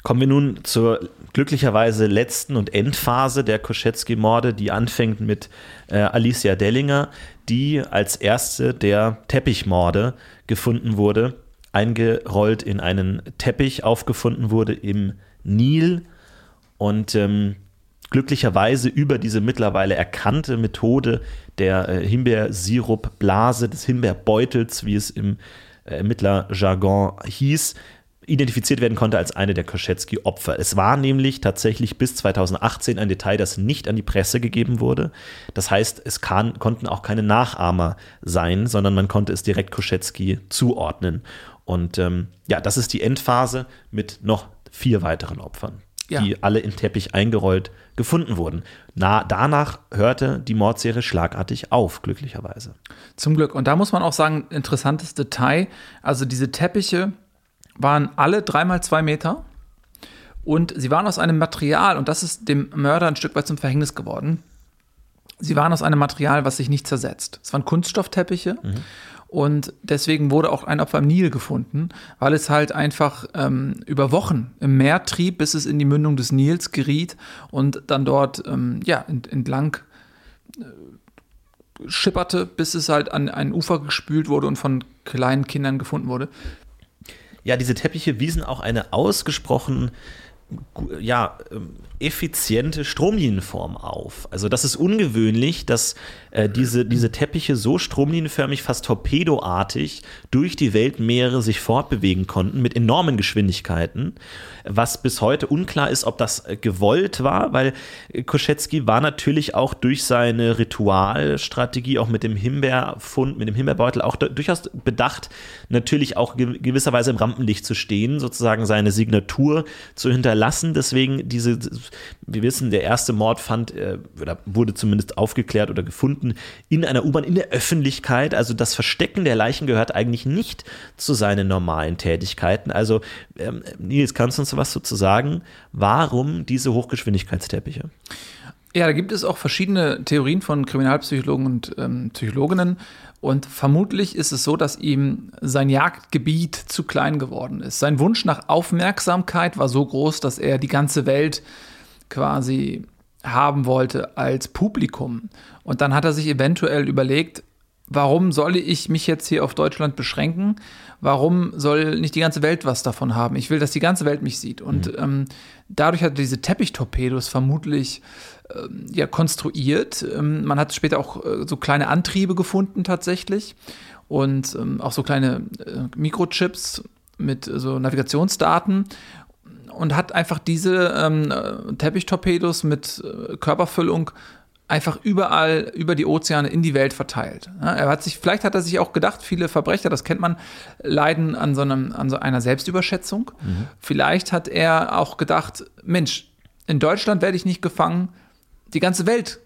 Kommen wir nun zur glücklicherweise letzten und Endphase der Koschetzky-Morde, die anfängt mit äh, Alicia Dellinger, die als erste der Teppichmorde gefunden wurde, eingerollt in einen Teppich aufgefunden wurde im Nil und ähm, glücklicherweise über diese mittlerweile erkannte Methode der äh, Himbeersirupblase, des Himbeerbeutels, wie es im äh, Ermittlerjargon hieß, identifiziert werden konnte als eine der Koschetzky-Opfer. Es war nämlich tatsächlich bis 2018 ein Detail, das nicht an die Presse gegeben wurde. Das heißt, es kann, konnten auch keine Nachahmer sein, sondern man konnte es direkt Koschetzky zuordnen. Und ähm, ja, das ist die Endphase mit noch vier weiteren Opfern ja. die alle im Teppich eingerollt gefunden wurden. Na, danach hörte die Mordserie schlagartig auf, glücklicherweise. Zum Glück. Und da muss man auch sagen, interessantes Detail. Also diese Teppiche waren alle dreimal zwei Meter und sie waren aus einem Material, und das ist dem Mörder ein Stück weit zum Verhängnis geworden. Sie waren aus einem Material, was sich nicht zersetzt. Es waren Kunststoffteppiche. Mhm. Und deswegen wurde auch ein Opfer im Nil gefunden, weil es halt einfach ähm, über Wochen im Meer trieb, bis es in die Mündung des Nils geriet und dann dort ähm, ja, entlang äh, schipperte, bis es halt an ein Ufer gespült wurde und von kleinen Kindern gefunden wurde. Ja, diese Teppiche wiesen auch eine ausgesprochen ja, ähm, effiziente Stromlinienform auf. Also das ist ungewöhnlich, dass äh, diese, diese Teppiche so stromlinienförmig, fast torpedoartig durch die Weltmeere sich fortbewegen konnten mit enormen Geschwindigkeiten, was bis heute unklar ist, ob das äh, gewollt war, weil Koschetzky war natürlich auch durch seine Ritualstrategie, auch mit dem Himbeerfund, mit dem Himbeerbeutel auch durchaus bedacht, natürlich auch gewisserweise im Rampenlicht zu stehen, sozusagen seine Signatur zu hinterlassen. Deswegen diese wir wissen, der erste Mord fand, äh, oder wurde zumindest aufgeklärt oder gefunden in einer U-Bahn, in der Öffentlichkeit. Also das Verstecken der Leichen gehört eigentlich nicht zu seinen normalen Tätigkeiten. Also, ähm, Nils, kannst du uns was dazu sagen? Warum diese Hochgeschwindigkeitsteppiche? Ja, da gibt es auch verschiedene Theorien von Kriminalpsychologen und ähm, Psychologinnen. Und vermutlich ist es so, dass ihm sein Jagdgebiet zu klein geworden ist. Sein Wunsch nach Aufmerksamkeit war so groß, dass er die ganze Welt quasi haben wollte als Publikum. Und dann hat er sich eventuell überlegt, warum soll ich mich jetzt hier auf Deutschland beschränken? Warum soll nicht die ganze Welt was davon haben? Ich will, dass die ganze Welt mich sieht. Und mhm. ähm, dadurch hat er diese Teppichtorpedos vermutlich ja, konstruiert. Ähm, man hat später auch äh, so kleine Antriebe gefunden tatsächlich und ähm, auch so kleine äh, Mikrochips mit so Navigationsdaten und hat einfach diese ähm, Teppichtorpedos mit äh, Körperfüllung einfach überall über die Ozeane in die Welt verteilt. Ja, er hat sich, vielleicht hat er sich auch gedacht, viele Verbrecher, das kennt man, leiden an so, einem, an so einer Selbstüberschätzung. Mhm. Vielleicht hat er auch gedacht, Mensch, in Deutschland werde ich nicht gefangen, die ganze Welt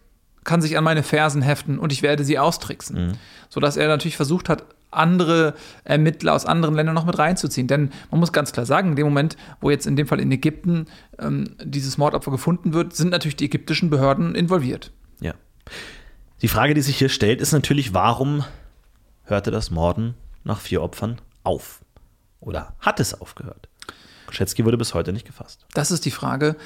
kann sich an meine Fersen heften und ich werde sie austricksen. Mhm. Sodass er natürlich versucht hat, andere Ermittler aus anderen Ländern noch mit reinzuziehen. Denn man muss ganz klar sagen, in dem Moment, wo jetzt in dem Fall in Ägypten ähm, dieses Mordopfer gefunden wird, sind natürlich die ägyptischen Behörden involviert. Ja. Die Frage, die sich hier stellt, ist natürlich, warum hörte das Morden nach vier Opfern auf? Oder hat es aufgehört? Koschetzky wurde bis heute nicht gefasst. Das ist die Frage.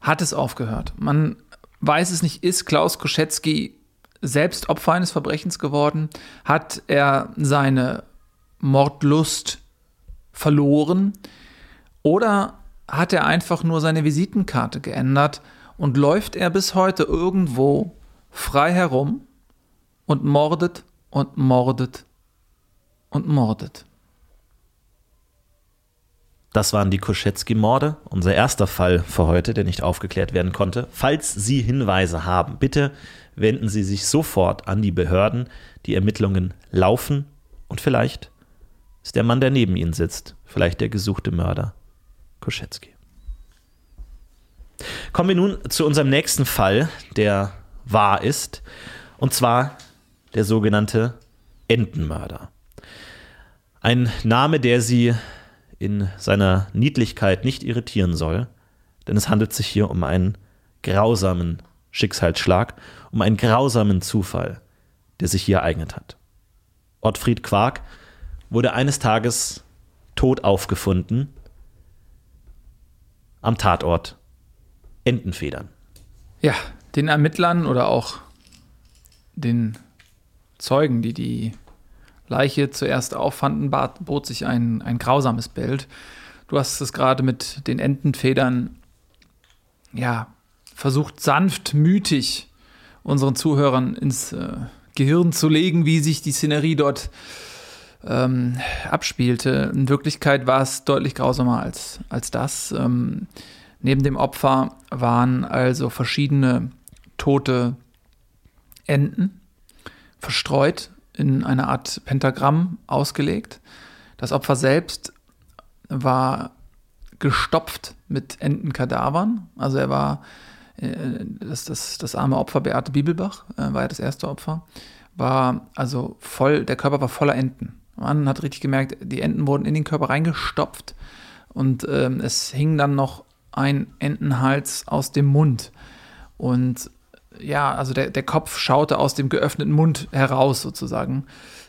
Hat es aufgehört? Man weiß es nicht, ist Klaus Koschetzky selbst Opfer eines Verbrechens geworden? Hat er seine Mordlust verloren? Oder hat er einfach nur seine Visitenkarte geändert und läuft er bis heute irgendwo frei herum und mordet und mordet und mordet? Das waren die Koschetzky-Morde, unser erster Fall für heute, der nicht aufgeklärt werden konnte. Falls Sie Hinweise haben, bitte wenden Sie sich sofort an die Behörden. Die Ermittlungen laufen und vielleicht ist der Mann, der neben Ihnen sitzt, vielleicht der gesuchte Mörder Koschetzky. Kommen wir nun zu unserem nächsten Fall, der wahr ist, und zwar der sogenannte Entenmörder. Ein Name, der Sie in seiner Niedlichkeit nicht irritieren soll, denn es handelt sich hier um einen grausamen Schicksalsschlag, um einen grausamen Zufall, der sich hier ereignet hat. Ottfried Quark wurde eines Tages tot aufgefunden am Tatort Entenfedern. Ja, den Ermittlern oder auch den Zeugen, die die Leiche zuerst auffanden, bot sich ein, ein grausames Bild. Du hast es gerade mit den Entenfedern, ja, versucht sanft, mütig unseren Zuhörern ins äh, Gehirn zu legen, wie sich die Szenerie dort ähm, abspielte. In Wirklichkeit war es deutlich grausamer als, als das. Ähm, neben dem Opfer waren also verschiedene tote Enten verstreut in einer Art Pentagramm ausgelegt. Das Opfer selbst war gestopft mit Entenkadavern. Also er war, äh, das, das, das arme Opfer, Beate Bibelbach, äh, war ja das erste Opfer, war also voll, der Körper war voller Enten. Man hat richtig gemerkt, die Enten wurden in den Körper reingestopft und ähm, es hing dann noch ein Entenhals aus dem Mund. Und ja, also der, der Kopf schaute aus dem geöffneten Mund heraus sozusagen,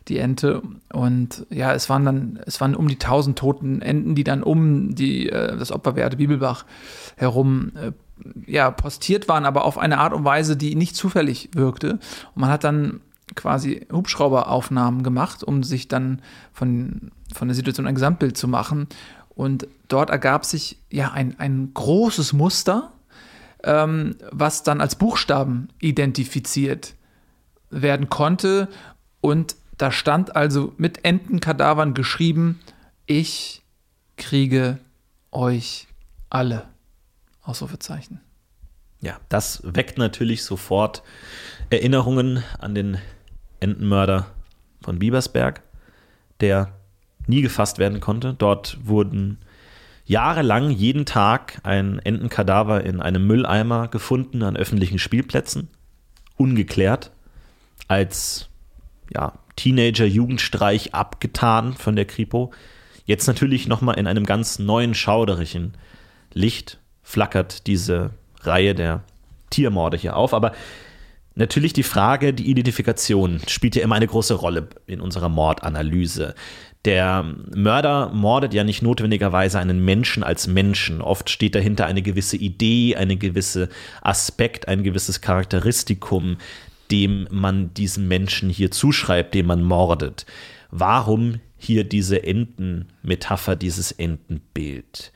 die Ente. Und ja, es waren dann, es waren um die tausend toten Enten, die dann um die, äh, das Opferwerte Bibelbach herum äh, ja, postiert waren, aber auf eine Art und Weise, die nicht zufällig wirkte. Und man hat dann quasi Hubschrauberaufnahmen gemacht, um sich dann von, von der Situation ein Gesamtbild zu machen. Und dort ergab sich ja ein, ein großes Muster, ähm, was dann als Buchstaben identifiziert werden konnte. Und da stand also mit Entenkadavern geschrieben, ich kriege euch alle. Ausrufezeichen. Ja, das weckt natürlich sofort Erinnerungen an den Entenmörder von Biebersberg, der nie gefasst werden konnte. Dort wurden jahrelang jeden Tag ein Entenkadaver in einem Mülleimer gefunden an öffentlichen Spielplätzen, ungeklärt, als ja, Teenager-Jugendstreich abgetan von der Kripo. Jetzt natürlich nochmal in einem ganz neuen schauderlichen Licht flackert diese Reihe der Tiermorde hier auf. Aber natürlich die Frage, die Identifikation spielt ja immer eine große Rolle in unserer Mordanalyse. Der Mörder mordet ja nicht notwendigerweise einen Menschen als Menschen. Oft steht dahinter eine gewisse Idee, ein gewisser Aspekt, ein gewisses Charakteristikum, dem man diesem Menschen hier zuschreibt, dem man mordet. Warum hier diese Entenmetapher, dieses Entenbild?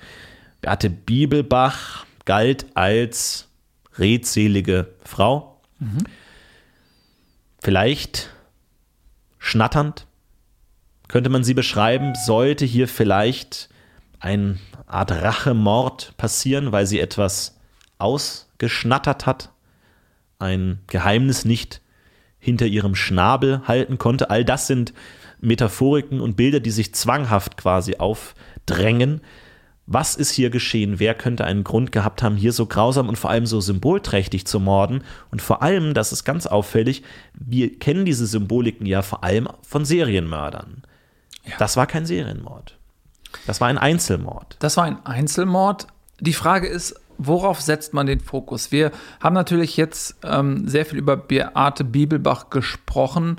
Beate Bibelbach galt als redselige Frau. Mhm. Vielleicht schnatternd, könnte man sie beschreiben, sollte hier vielleicht eine Art Rachemord passieren, weil sie etwas ausgeschnattert hat, ein Geheimnis nicht hinter ihrem Schnabel halten konnte. All das sind Metaphoriken und Bilder, die sich zwanghaft quasi aufdrängen. Was ist hier geschehen? Wer könnte einen Grund gehabt haben, hier so grausam und vor allem so symbolträchtig zu morden? Und vor allem, das ist ganz auffällig, wir kennen diese Symboliken ja vor allem von Serienmördern. Ja. Das war kein Serienmord. Das war ein Einzelmord. Das war ein Einzelmord. Die Frage ist, worauf setzt man den Fokus? Wir haben natürlich jetzt ähm, sehr viel über Beate Bibelbach gesprochen.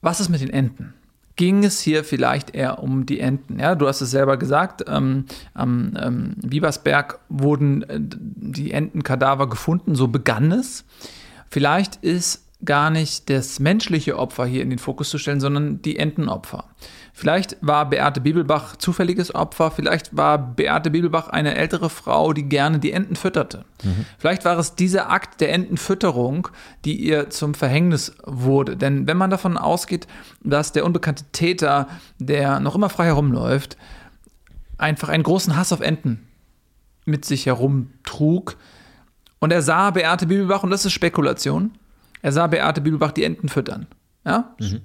Was ist mit den Enten? Ging es hier vielleicht eher um die Enten? Ja, du hast es selber gesagt, ähm, am ähm, Biebersberg wurden äh, die Entenkadaver gefunden, so begann es. Vielleicht ist gar nicht das menschliche Opfer hier in den Fokus zu stellen, sondern die Entenopfer. Vielleicht war Beate Bibelbach zufälliges Opfer, vielleicht war Beate Bibelbach eine ältere Frau, die gerne die Enten fütterte. Mhm. Vielleicht war es dieser Akt der Entenfütterung, die ihr zum Verhängnis wurde. Denn wenn man davon ausgeht, dass der unbekannte Täter, der noch immer frei herumläuft, einfach einen großen Hass auf Enten mit sich herumtrug und er sah Beate Bibelbach, und das ist Spekulation, er sah Beate Bibelbach die Enten füttern. Ja? Mhm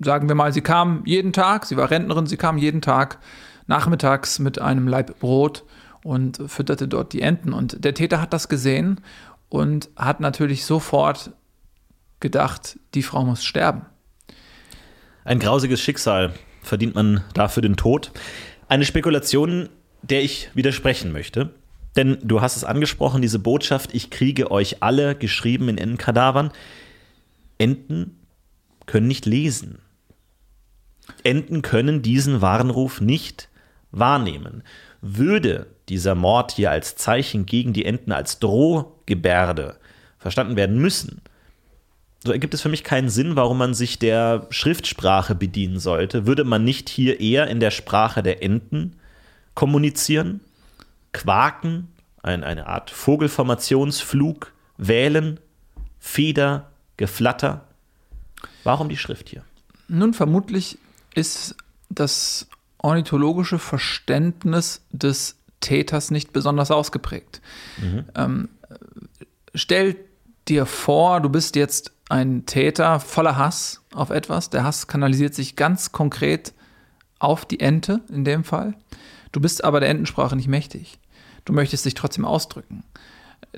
sagen wir mal, sie kam jeden Tag, sie war Rentnerin, sie kam jeden Tag nachmittags mit einem Laib Brot und fütterte dort die Enten. Und der Täter hat das gesehen und hat natürlich sofort gedacht, die Frau muss sterben. Ein grausiges Schicksal verdient man dafür den Tod. Eine Spekulation, der ich widersprechen möchte. Denn du hast es angesprochen, diese Botschaft, ich kriege euch alle, geschrieben in Entenkadavern. Enten können nicht lesen. Enten können diesen Warnruf nicht wahrnehmen. Würde dieser Mord hier als Zeichen gegen die Enten, als Drohgebärde verstanden werden müssen, so ergibt es für mich keinen Sinn, warum man sich der Schriftsprache bedienen sollte. Würde man nicht hier eher in der Sprache der Enten kommunizieren, quaken, ein, eine Art Vogelformationsflug, wählen, Feder, Geflatter? Warum die Schrift hier? Nun, vermutlich ist das ornithologische Verständnis des Täters nicht besonders ausgeprägt. Mhm. Ähm, stell dir vor, du bist jetzt ein Täter voller Hass auf etwas. Der Hass kanalisiert sich ganz konkret auf die Ente in dem Fall. Du bist aber der Entensprache nicht mächtig. Du möchtest dich trotzdem ausdrücken.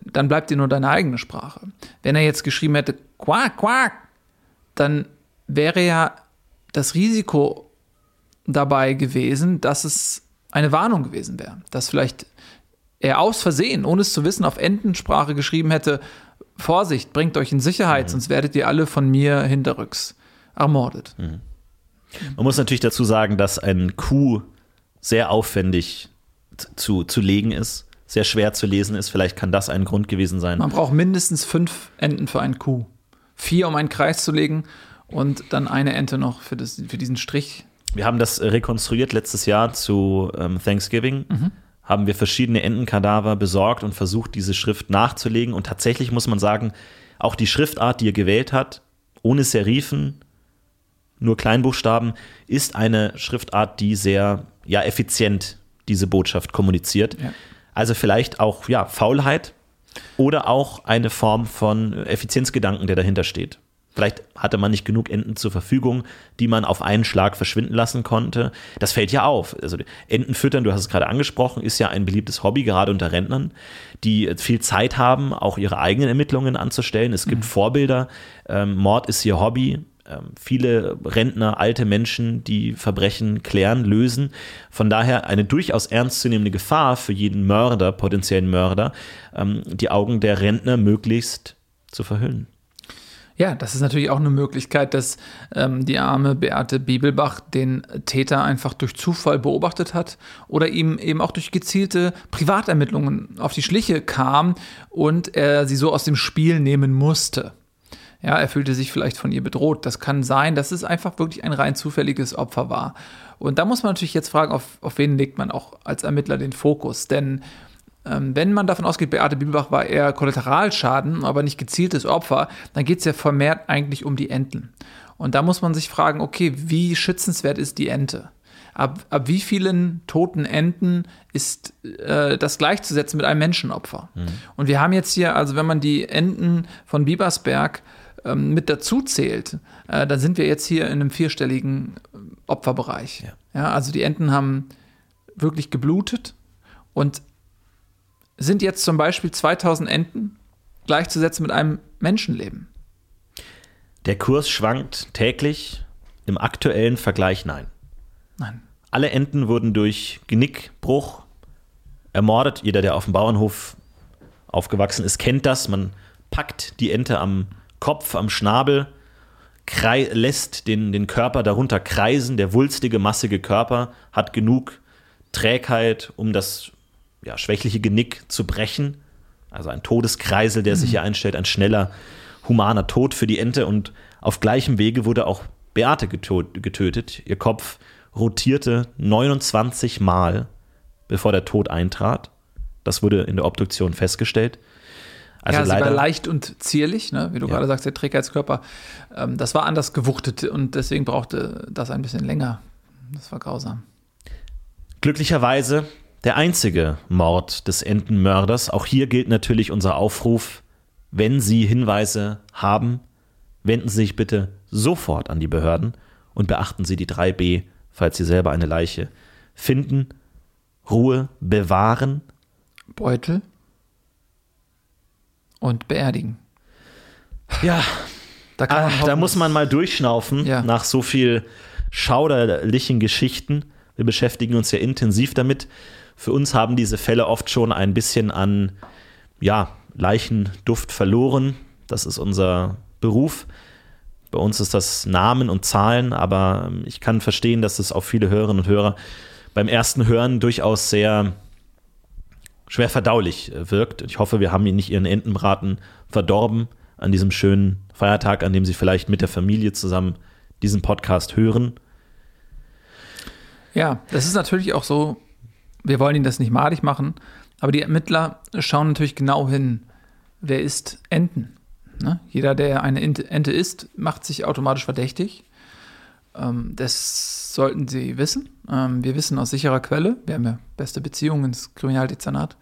Dann bleibt dir nur deine eigene Sprache. Wenn er jetzt geschrieben hätte, quack, quack, dann wäre ja das Risiko dabei gewesen, dass es eine Warnung gewesen wäre. Dass vielleicht er aus Versehen, ohne es zu wissen, auf Entensprache geschrieben hätte, Vorsicht, bringt euch in Sicherheit, mhm. sonst werdet ihr alle von mir hinterrücks ermordet. Mhm. Man muss natürlich dazu sagen, dass ein Kuh sehr aufwendig zu, zu legen ist, sehr schwer zu lesen ist. Vielleicht kann das ein Grund gewesen sein. Man braucht mindestens fünf Enten für einen Kuh. Vier, um einen Kreis zu legen und dann eine Ente noch für, das, für diesen Strich. Wir haben das rekonstruiert letztes Jahr zu ähm, Thanksgiving. Mhm. Haben wir verschiedene Entenkadaver besorgt und versucht, diese Schrift nachzulegen. Und tatsächlich muss man sagen, auch die Schriftart, die er gewählt hat, ohne Serifen, nur Kleinbuchstaben, ist eine Schriftart, die sehr ja, effizient diese Botschaft kommuniziert. Ja. Also vielleicht auch ja, Faulheit oder auch eine Form von Effizienzgedanken, der dahinter steht. Vielleicht hatte man nicht genug Enten zur Verfügung, die man auf einen Schlag verschwinden lassen konnte. Das fällt ja auf. Also Enten füttern, du hast es gerade angesprochen, ist ja ein beliebtes Hobby, gerade unter Rentnern, die viel Zeit haben, auch ihre eigenen Ermittlungen anzustellen. Es gibt mhm. Vorbilder. Ähm, Mord ist ihr Hobby. Ähm, viele Rentner, alte Menschen, die Verbrechen klären, lösen. Von daher eine durchaus ernstzunehmende Gefahr für jeden Mörder, potenziellen Mörder, ähm, die Augen der Rentner möglichst zu verhüllen. Ja, das ist natürlich auch eine Möglichkeit, dass ähm, die arme Beate Bibelbach den Täter einfach durch Zufall beobachtet hat oder ihm eben auch durch gezielte Privatermittlungen auf die Schliche kam und er sie so aus dem Spiel nehmen musste. Ja, er fühlte sich vielleicht von ihr bedroht. Das kann sein, dass es einfach wirklich ein rein zufälliges Opfer war. Und da muss man natürlich jetzt fragen, auf, auf wen legt man auch als Ermittler den Fokus? Denn ähm, wenn man davon ausgeht, Beate Bibelbach war eher Kollateralschaden, aber nicht gezieltes Opfer, dann geht es ja vermehrt eigentlich um die Enten. Und da muss man sich fragen, okay, wie schützenswert ist die Ente? Ab, ab wie vielen toten Enten ist äh, das gleichzusetzen mit einem Menschenopfer? Mhm. Und wir haben jetzt hier, also wenn man die Enten von Biebersberg ähm, mit dazu zählt, äh, dann sind wir jetzt hier in einem vierstelligen Opferbereich. Ja. ja. also die Enten haben wirklich geblutet und sind jetzt zum Beispiel 2000 Enten gleichzusetzen mit einem Menschenleben. Der Kurs schwankt täglich. Im aktuellen Vergleich nein. Nein. Alle Enten wurden durch Genickbruch ermordet. Jeder, der auf dem Bauernhof aufgewachsen ist, kennt das. Man packt die Ente am Kopf, am Schnabel, lässt den, den Körper darunter kreisen. Der wulstige, massige Körper hat genug Trägheit, um das ja, schwächliche Genick zu brechen. Also ein Todeskreisel, der mhm. sich hier einstellt, ein schneller, humaner Tod für die Ente. Und auf gleichem Wege wurde auch Beate getötet. Ihr Kopf rotierte 29 Mal, bevor der Tod eintrat. Das wurde in der Obduktion festgestellt. Also ja, sie leider, war leicht und zierlich, ne? wie du ja. gerade sagst, der Trägheitskörper. Ähm, das war anders gewuchtet und deswegen brauchte das ein bisschen länger. Das war grausam. Glücklicherweise der einzige Mord des Entenmörders. Auch hier gilt natürlich unser Aufruf, wenn Sie Hinweise haben, wenden Sie sich bitte sofort an die Behörden und beachten Sie die 3b, falls Sie selber eine Leiche finden. Ruhe bewahren. Beutel. Und beerdigen. Ja, da, Ach, da muss man mal durchschnaufen ja. nach so viel schauderlichen Geschichten. Wir beschäftigen uns ja intensiv damit. Für uns haben diese Fälle oft schon ein bisschen an ja, Leichenduft verloren. Das ist unser Beruf. Bei uns ist das Namen und Zahlen, aber ich kann verstehen, dass es auf viele Hörerinnen und Hörer beim ersten Hören durchaus sehr schwer verdaulich wirkt. Ich hoffe, wir haben Ihnen nicht Ihren Entenbraten verdorben an diesem schönen Feiertag, an dem Sie vielleicht mit der Familie zusammen diesen Podcast hören. Ja, das ist natürlich auch so, wir wollen Ihnen das nicht madig machen, aber die Ermittler schauen natürlich genau hin, wer ist Enten. Ne? Jeder, der eine Ente isst, macht sich automatisch verdächtig. Ähm, das sollten Sie wissen. Ähm, wir wissen aus sicherer Quelle, wir haben ja beste Beziehungen ins Kriminaldezernat,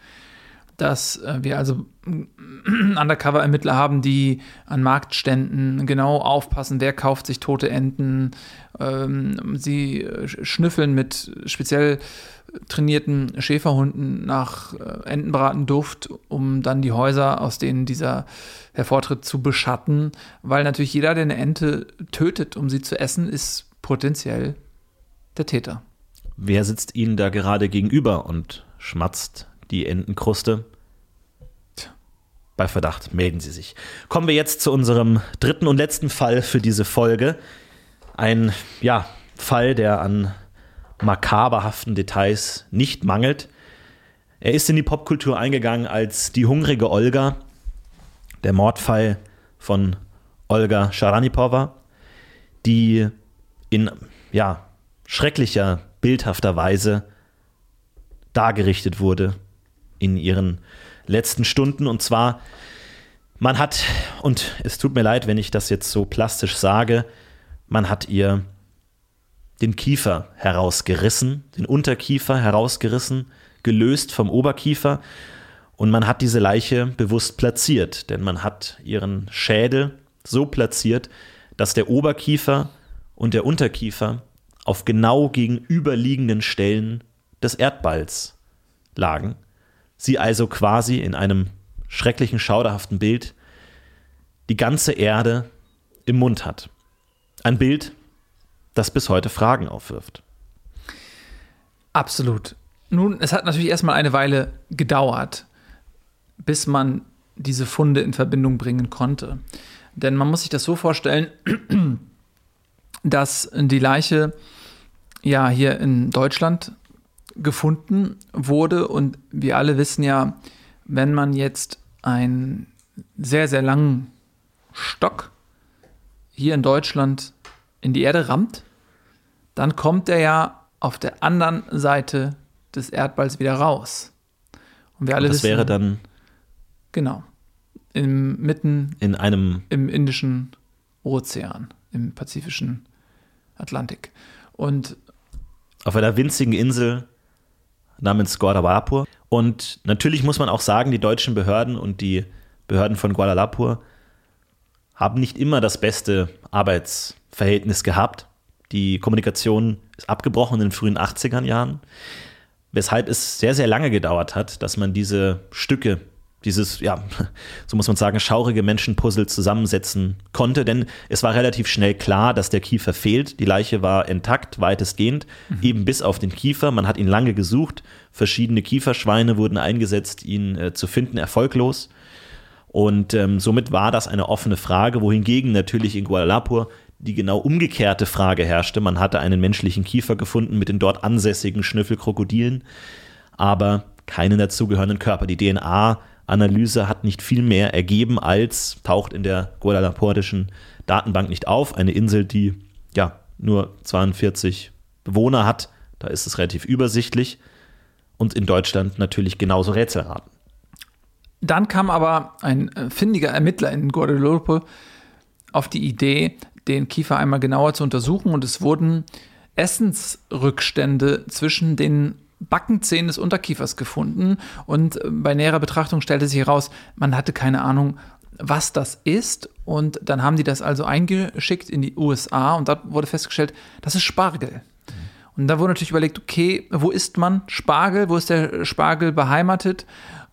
dass äh, wir also Undercover-Ermittler haben, die an Marktständen genau aufpassen, wer kauft sich tote Enten. Ähm, sie äh, schnüffeln mit speziell trainierten Schäferhunden nach äh, Entenbratenduft, um dann die Häuser, aus denen dieser hervortritt, zu beschatten. Weil natürlich jeder, der eine Ente tötet, um sie zu essen, ist potenziell der Täter. Wer sitzt Ihnen da gerade gegenüber und schmatzt die Entenkruste? Bei Verdacht melden Sie sich. Kommen wir jetzt zu unserem dritten und letzten Fall für diese Folge. Ein ja, Fall, der an makaberhaften Details nicht mangelt. Er ist in die Popkultur eingegangen als die hungrige Olga, der Mordfall von Olga Sharanipova, die in ja, schrecklicher, bildhafter Weise dargerichtet wurde in ihren letzten Stunden. Und zwar, man hat, und es tut mir leid, wenn ich das jetzt so plastisch sage, man hat ihr den Kiefer herausgerissen, den Unterkiefer herausgerissen, gelöst vom Oberkiefer. Und man hat diese Leiche bewusst platziert, denn man hat ihren Schädel so platziert, dass der Oberkiefer und der Unterkiefer auf genau gegenüberliegenden Stellen des Erdballs lagen. Sie also quasi in einem schrecklichen, schauderhaften Bild die ganze Erde im Mund hat. Ein Bild, das bis heute Fragen aufwirft. Absolut. Nun, es hat natürlich erstmal eine Weile gedauert, bis man diese Funde in Verbindung bringen konnte. Denn man muss sich das so vorstellen, dass die Leiche ja hier in Deutschland gefunden wurde und wir alle wissen ja, wenn man jetzt einen sehr, sehr langen Stock hier in Deutschland in die Erde rammt, dann kommt er ja auf der anderen Seite des Erdballs wieder raus. Und wir alle Und das wissen, wäre dann genau im, mitten in einem im Indischen Ozean, im Pazifischen Atlantik. Und auf einer winzigen Insel namens Guadalapur. Und natürlich muss man auch sagen, die deutschen Behörden und die Behörden von Guadalapur haben nicht immer das beste Arbeitsverhältnis gehabt. Die Kommunikation ist abgebrochen in den frühen 80er Jahren, weshalb es sehr, sehr lange gedauert hat, dass man diese Stücke dieses, ja, so muss man sagen, schaurige Menschenpuzzle zusammensetzen konnte, denn es war relativ schnell klar, dass der Kiefer fehlt. Die Leiche war intakt, weitestgehend, mhm. eben bis auf den Kiefer. Man hat ihn lange gesucht. Verschiedene Kieferschweine wurden eingesetzt, ihn äh, zu finden, erfolglos. Und ähm, somit war das eine offene Frage, wohingegen natürlich in Guadalapur die genau umgekehrte Frage herrschte. Man hatte einen menschlichen Kiefer gefunden mit den dort ansässigen Schnüffelkrokodilen, aber keinen dazugehörenden Körper. Die DNA Analyse hat nicht viel mehr ergeben als taucht in der Guadalapurischen Datenbank nicht auf. Eine Insel, die ja nur 42 Bewohner hat, da ist es relativ übersichtlich. Und in Deutschland natürlich genauso Rätselraten. Dann kam aber ein äh, findiger Ermittler in Guadalupe auf die Idee, den Kiefer einmal genauer zu untersuchen und es wurden Essensrückstände zwischen den Backenzähnen des Unterkiefers gefunden und äh, bei näherer Betrachtung stellte sich heraus, man hatte keine Ahnung, was das ist. Und dann haben die das also eingeschickt in die USA und dort wurde festgestellt, das ist Spargel. Und da wurde natürlich überlegt, okay, wo ist man Spargel? Wo ist der Spargel beheimatet?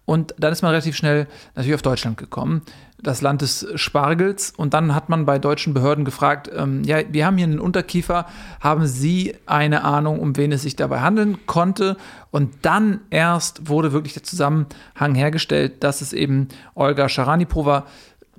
Und dann ist man relativ schnell natürlich auf Deutschland gekommen das Land des Spargels. Und dann hat man bei deutschen Behörden gefragt, ähm, ja, wir haben hier einen Unterkiefer, haben Sie eine Ahnung, um wen es sich dabei handeln konnte? Und dann erst wurde wirklich der Zusammenhang hergestellt, dass es eben Olga Scharanipova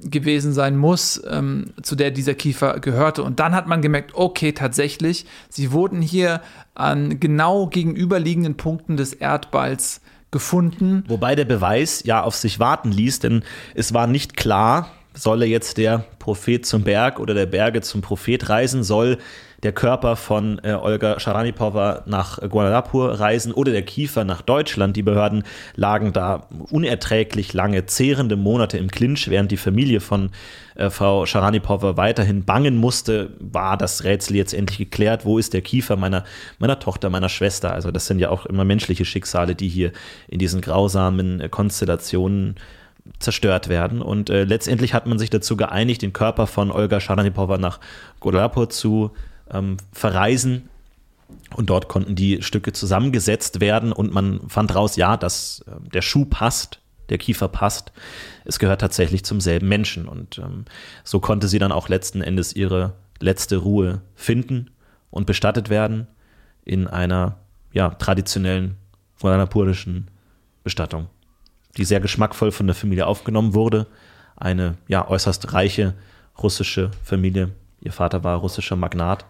gewesen sein muss, ähm, zu der dieser Kiefer gehörte. Und dann hat man gemerkt, okay, tatsächlich, sie wurden hier an genau gegenüberliegenden Punkten des Erdballs gefunden. Wobei der Beweis ja auf sich warten ließ, denn es war nicht klar, solle jetzt der Prophet zum Berg oder der Berge zum Prophet reisen, soll der Körper von äh, Olga Scharanipova nach Guadalapur reisen oder der Kiefer nach Deutschland. Die Behörden lagen da unerträglich lange, zehrende Monate im Clinch, während die Familie von äh, Frau Scharanipova weiterhin bangen musste, war das Rätsel jetzt endlich geklärt. Wo ist der Kiefer meiner, meiner Tochter, meiner Schwester? Also das sind ja auch immer menschliche Schicksale, die hier in diesen grausamen äh, Konstellationen zerstört werden. Und äh, letztendlich hat man sich dazu geeinigt, den Körper von Olga Scharanipova nach Godalapur zu ähm, verreisen. Und dort konnten die Stücke zusammengesetzt werden und man fand raus, ja, dass äh, der Schuh passt, der Kiefer passt. Es gehört tatsächlich zum selben Menschen. Und ähm, so konnte sie dann auch letzten Endes ihre letzte Ruhe finden und bestattet werden in einer ja, traditionellen guanapurischen Bestattung, die sehr geschmackvoll von der Familie aufgenommen wurde. Eine ja, äußerst reiche russische Familie. Ihr Vater war russischer Magnat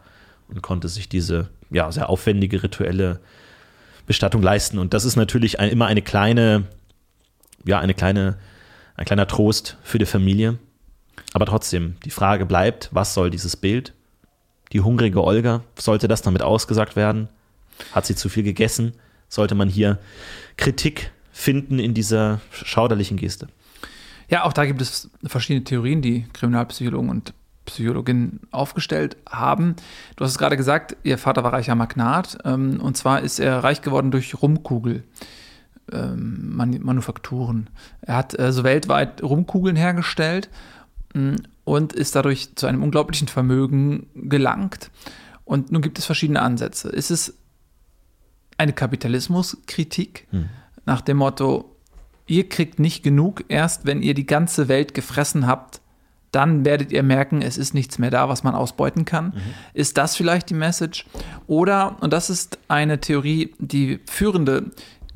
und konnte sich diese ja, sehr aufwendige rituelle Bestattung leisten. Und das ist natürlich ein, immer eine kleine, ja, eine kleine, ein kleiner Trost für die Familie. Aber trotzdem, die Frage bleibt, was soll dieses Bild? Die hungrige Olga, sollte das damit ausgesagt werden? Hat sie zu viel gegessen? Sollte man hier Kritik finden in dieser schauderlichen Geste? Ja, auch da gibt es verschiedene Theorien, die Kriminalpsychologen und Psychologin aufgestellt haben. Du hast es gerade gesagt, ihr Vater war reicher Magnat ähm, und zwar ist er reich geworden durch Rumkugel. Ähm, Manufakturen. Er hat äh, so weltweit Rumkugeln hergestellt mh, mm, und ist dadurch zu einem unglaublichen Vermögen gelangt. Und nun gibt es verschiedene Ansätze. Ist es eine Kapitalismuskritik hm. nach dem Motto, ihr kriegt nicht genug, erst wenn ihr die ganze Welt gefressen habt, dann werdet ihr merken, es ist nichts mehr da, was man ausbeuten kann. Mhm. Ist das vielleicht die Message? Oder, und das ist eine Theorie, die führende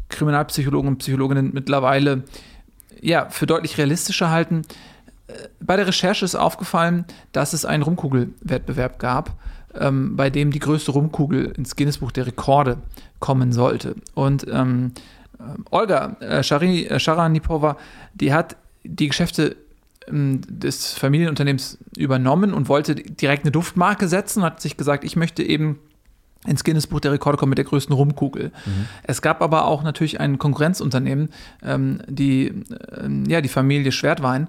Kriminalpsychologen und Psychologinnen mittlerweile ja, für deutlich realistischer halten. Äh, bei der Recherche ist aufgefallen, dass es einen Rumkugelwettbewerb gab, ähm, bei dem die größte Rumkugel ins Guinnessbuch der Rekorde kommen sollte. Und ähm, äh, Olga äh, Sharanipova, die hat die Geschäfte des Familienunternehmens übernommen und wollte direkt eine Duftmarke setzen und hat sich gesagt, ich möchte eben ins Guinness-Buch der Rekorde kommen mit der größten Rumkugel. Mhm. Es gab aber auch natürlich ein Konkurrenzunternehmen, ähm, die, ähm, ja, die Familie Schwertwein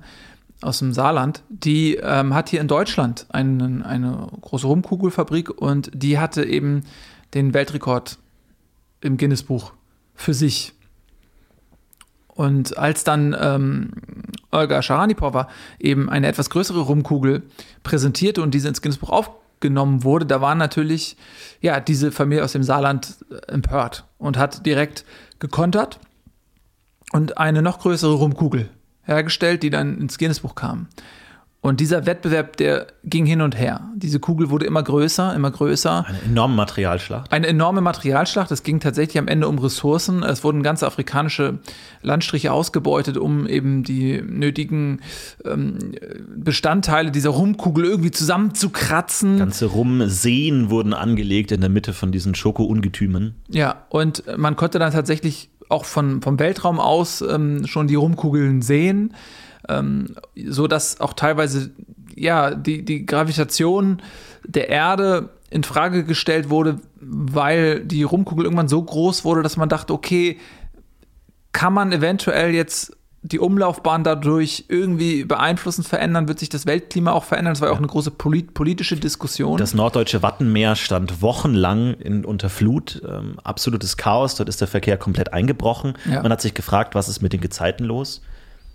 aus dem Saarland, die ähm, hat hier in Deutschland einen, eine große Rumkugelfabrik und die hatte eben den Weltrekord im Guinness-Buch für sich. Und als dann ähm, Olga Scharanipova eben eine etwas größere Rumkugel präsentierte und diese ins Guinness-Buch aufgenommen wurde, da war natürlich ja diese Familie aus dem Saarland äh, empört und hat direkt gekontert und eine noch größere Rumkugel hergestellt, die dann ins Guinness-Buch kam. Und dieser Wettbewerb, der ging hin und her. Diese Kugel wurde immer größer, immer größer. Eine enorme Materialschlacht. Eine enorme Materialschlacht. Es ging tatsächlich am Ende um Ressourcen. Es wurden ganze afrikanische Landstriche ausgebeutet, um eben die nötigen ähm, Bestandteile dieser Rumkugel irgendwie zusammenzukratzen. Ganze Rumseen wurden angelegt in der Mitte von diesen Schoko-Ungetümen. Ja, und man konnte dann tatsächlich auch von, vom Weltraum aus ähm, schon die Rumkugeln sehen ähm, so dass auch teilweise ja die, die Gravitation der Erde in Frage gestellt wurde, weil die Rumkugel irgendwann so groß wurde, dass man dachte, okay, kann man eventuell jetzt die Umlaufbahn dadurch irgendwie beeinflussen, verändern? Wird sich das Weltklima auch verändern? Das war ja auch eine große polit politische Diskussion. Das norddeutsche Wattenmeer stand wochenlang in, unter Flut. Ähm, absolutes Chaos. Dort ist der Verkehr komplett eingebrochen. Ja. Man hat sich gefragt, was ist mit den Gezeiten los?